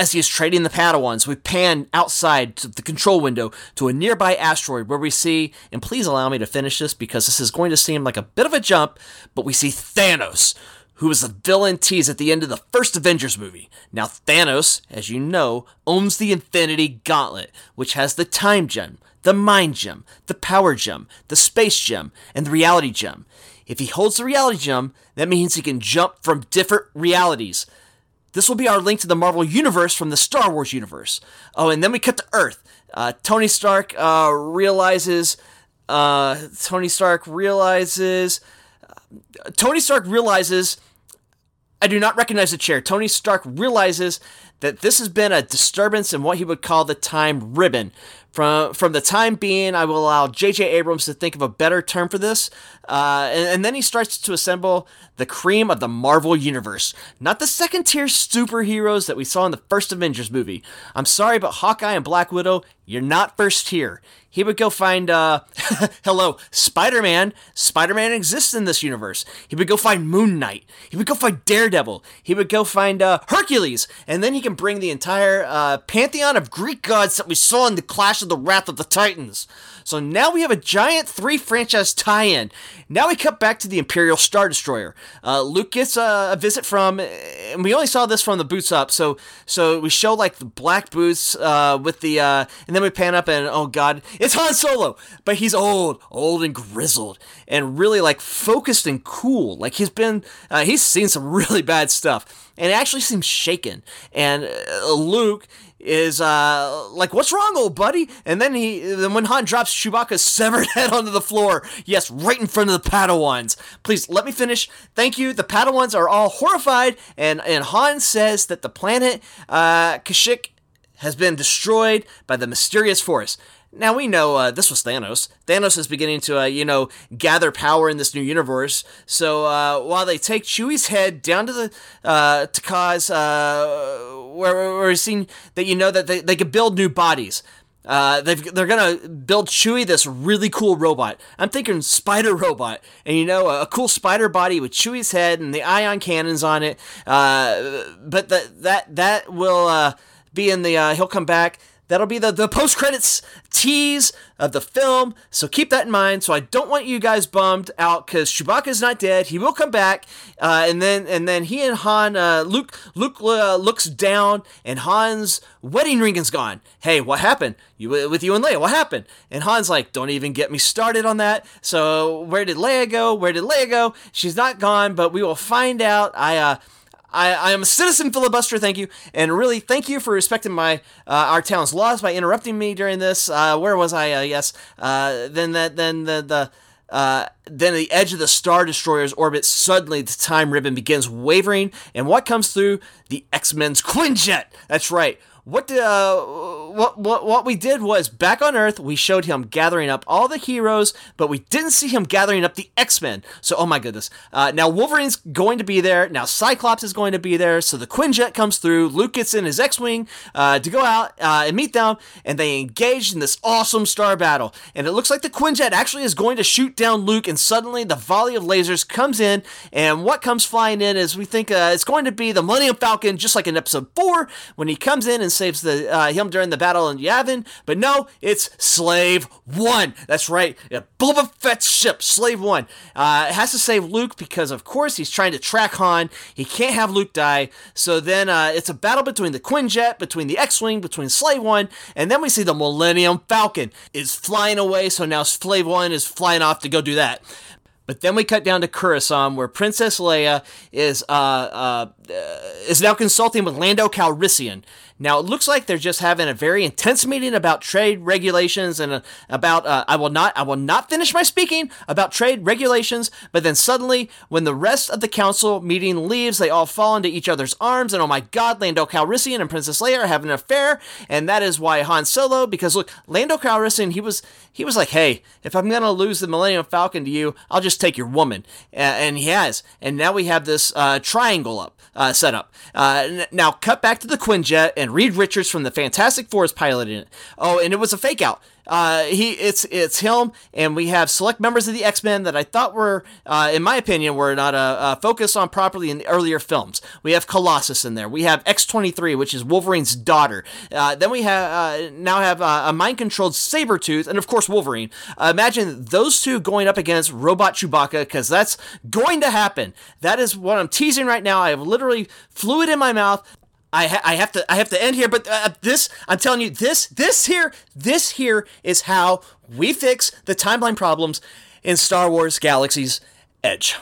As he is trading the Padawans, we pan outside to the control window to a nearby asteroid where we see, and please allow me to finish this because this is going to seem like a bit of a jump, but we see Thanos, who was the villain teased at the end of the first Avengers movie. Now, Thanos, as you know, owns the Infinity Gauntlet, which has the Time Gem, the Mind Gem, the Power Gem, the Space Gem, and the Reality Gem. If he holds the Reality Gem, that means he can jump from different realities. This will be our link to the Marvel Universe from the Star Wars universe. Oh, and then we cut to Earth. Uh, Tony Stark uh, realizes. Uh, Tony Stark realizes. Tony Stark realizes. I do not recognize the chair. Tony Stark realizes that this has been a disturbance in what he would call the time ribbon. From from the time being, I will allow J.J. Abrams to think of a better term for this, uh, and, and, then he starts to assemble the cream of the Marvel universe, not the second tier superheroes that we saw in the first Avengers movie. I'm sorry, but Hawkeye and Black Widow, you're not first tier. He would go find, uh, <laughs> hello, Spider Man. Spider Man exists in this universe. He would go find Moon Knight. He would go find Daredevil. He would go find uh, Hercules, and then he can bring the entire uh, pantheon of Greek gods that we saw in the Clash of the Wrath of the Titans. So now we have a giant three franchise tie in. Now we cut back to the Imperial Star Destroyer. Uh, Luke gets a, a, visit from, and we only saw this from the boots up. So so we show like the black boots uh, with the, uh, and then we pan up and oh god, it's Han Solo, but he's old, old and grizzled, and really like focused and cool. Like he's been, uh, he's seen some <laughs> really bad stuff, and it actually seems shaken. And uh, Luke is uh like what's wrong old buddy? And then he then when han drops chewbacca's <laughs> severed head onto the floor yes right in front of the padawans. Please let me finish. Thank you. The padawans are all horrified and and han says that the planet uh kashyyyk has been destroyed by the mysterious force now we know uh, this was Thanos. Thanos is beginning to, uh, you know, gather power in this new universe. So uh, while they take Chewie's head down to the uh, to cause uh, where we're seeing that you know that they, they can build new bodies. Uh, they are gonna build Chewie this really cool robot. I'm thinking spider robot, and you know a, a cool spider body with Chewie's head and the ion cannons on it. Uh, but that that that will uh, be in the. Uh, he'll come back. That'll be the, the post credits tease of the film. So keep that in mind. So I don't want you guys bummed out because Chewbacca is not dead. He will come back, uh, and then and then he and Han, uh, Luke Luke uh, looks down, and Han's wedding ring is gone. Hey, what happened? You with you and Leia? What happened? And Han's like, don't even get me started on that. So where did Leia go? Where did Leia go? She's not gone, but we will find out. I uh I, I am a citizen filibuster, thank you, and really thank you for respecting my uh, our town's laws by interrupting me during this. Uh, where was I? Uh, yes. Uh, then that then the the. Uh, then the edge of the Star Destroyer's orbit, suddenly the time ribbon begins wavering, and what comes through? The X Men's <laughs> Quinjet! That's right. what uh, what what what we did was back on Earth, we showed him gathering up all the heroes, but we didn't see him gathering up the X Men. So, oh my goodness! Uh, now Wolverine's going to be there. Now Cyclops is going to be there. So the Quinjet comes through. Luke gets in his X-wing uh, to go out uh, and meet them, and they engage in this awesome star battle. And it looks like the Quinjet actually is going to shoot down Luke, and suddenly the volley of lasers comes in, and what comes flying in is we think uh, it's going to be the Millennium Falcon, just like in Episode Four when he comes in and saves the uh, him during the battle in Yavin. But no, it's Slave One. That's right, Boba Fett's ship, Slave One. Uh, it has to save Luke because, of course, he's trying to track Han. He can't have Luke die. So then uh, it's a battle between the Quinjet, between the X-wing, between Slave One, and then we see the Millennium Falcon is flying away. So now Slave One is flying off to go do that. But then we cut down to Coruscant, where Princess Leia is uh, uh, is now consulting with Lando Calrissian. Now it looks like they're just having a very intense meeting about trade regulations and uh, about uh, I will not I will not finish my speaking about trade regulations. But then suddenly, when the rest of the council meeting leaves, they all fall into each other's arms, and oh my God, Lando Calrissian and Princess Leia are having an affair, and that is why Han Solo. Because look, Lando Calrissian, he was he was like, hey, if I'm gonna lose the Millennium Falcon to you, I'll just take your woman, and he has. And now we have this uh, triangle up uh, setup. Uh, now cut back to the Quinjet and Reed Richards from the Fantastic Four is piloting it. Oh, and it was a fake out. Uh, he it's it's him, and we have select members of the X Men that I thought were, uh, in my opinion, were not uh, uh, focused on properly in the earlier films. We have Colossus in there. We have X twenty three, which is Wolverine's daughter. Uh, then we have now have a mind controlled Sabretooth, and of course Wolverine. Imagine those two going up against Robot Chewbacca, because that's going to happen. That is what I'm teasing right now. I have literally fluid in my mouth. I, ha- I have to I have to end here, but uh, this I'm telling you this this here this here is how we fix the timeline problems in Star Wars Galaxy's Edge.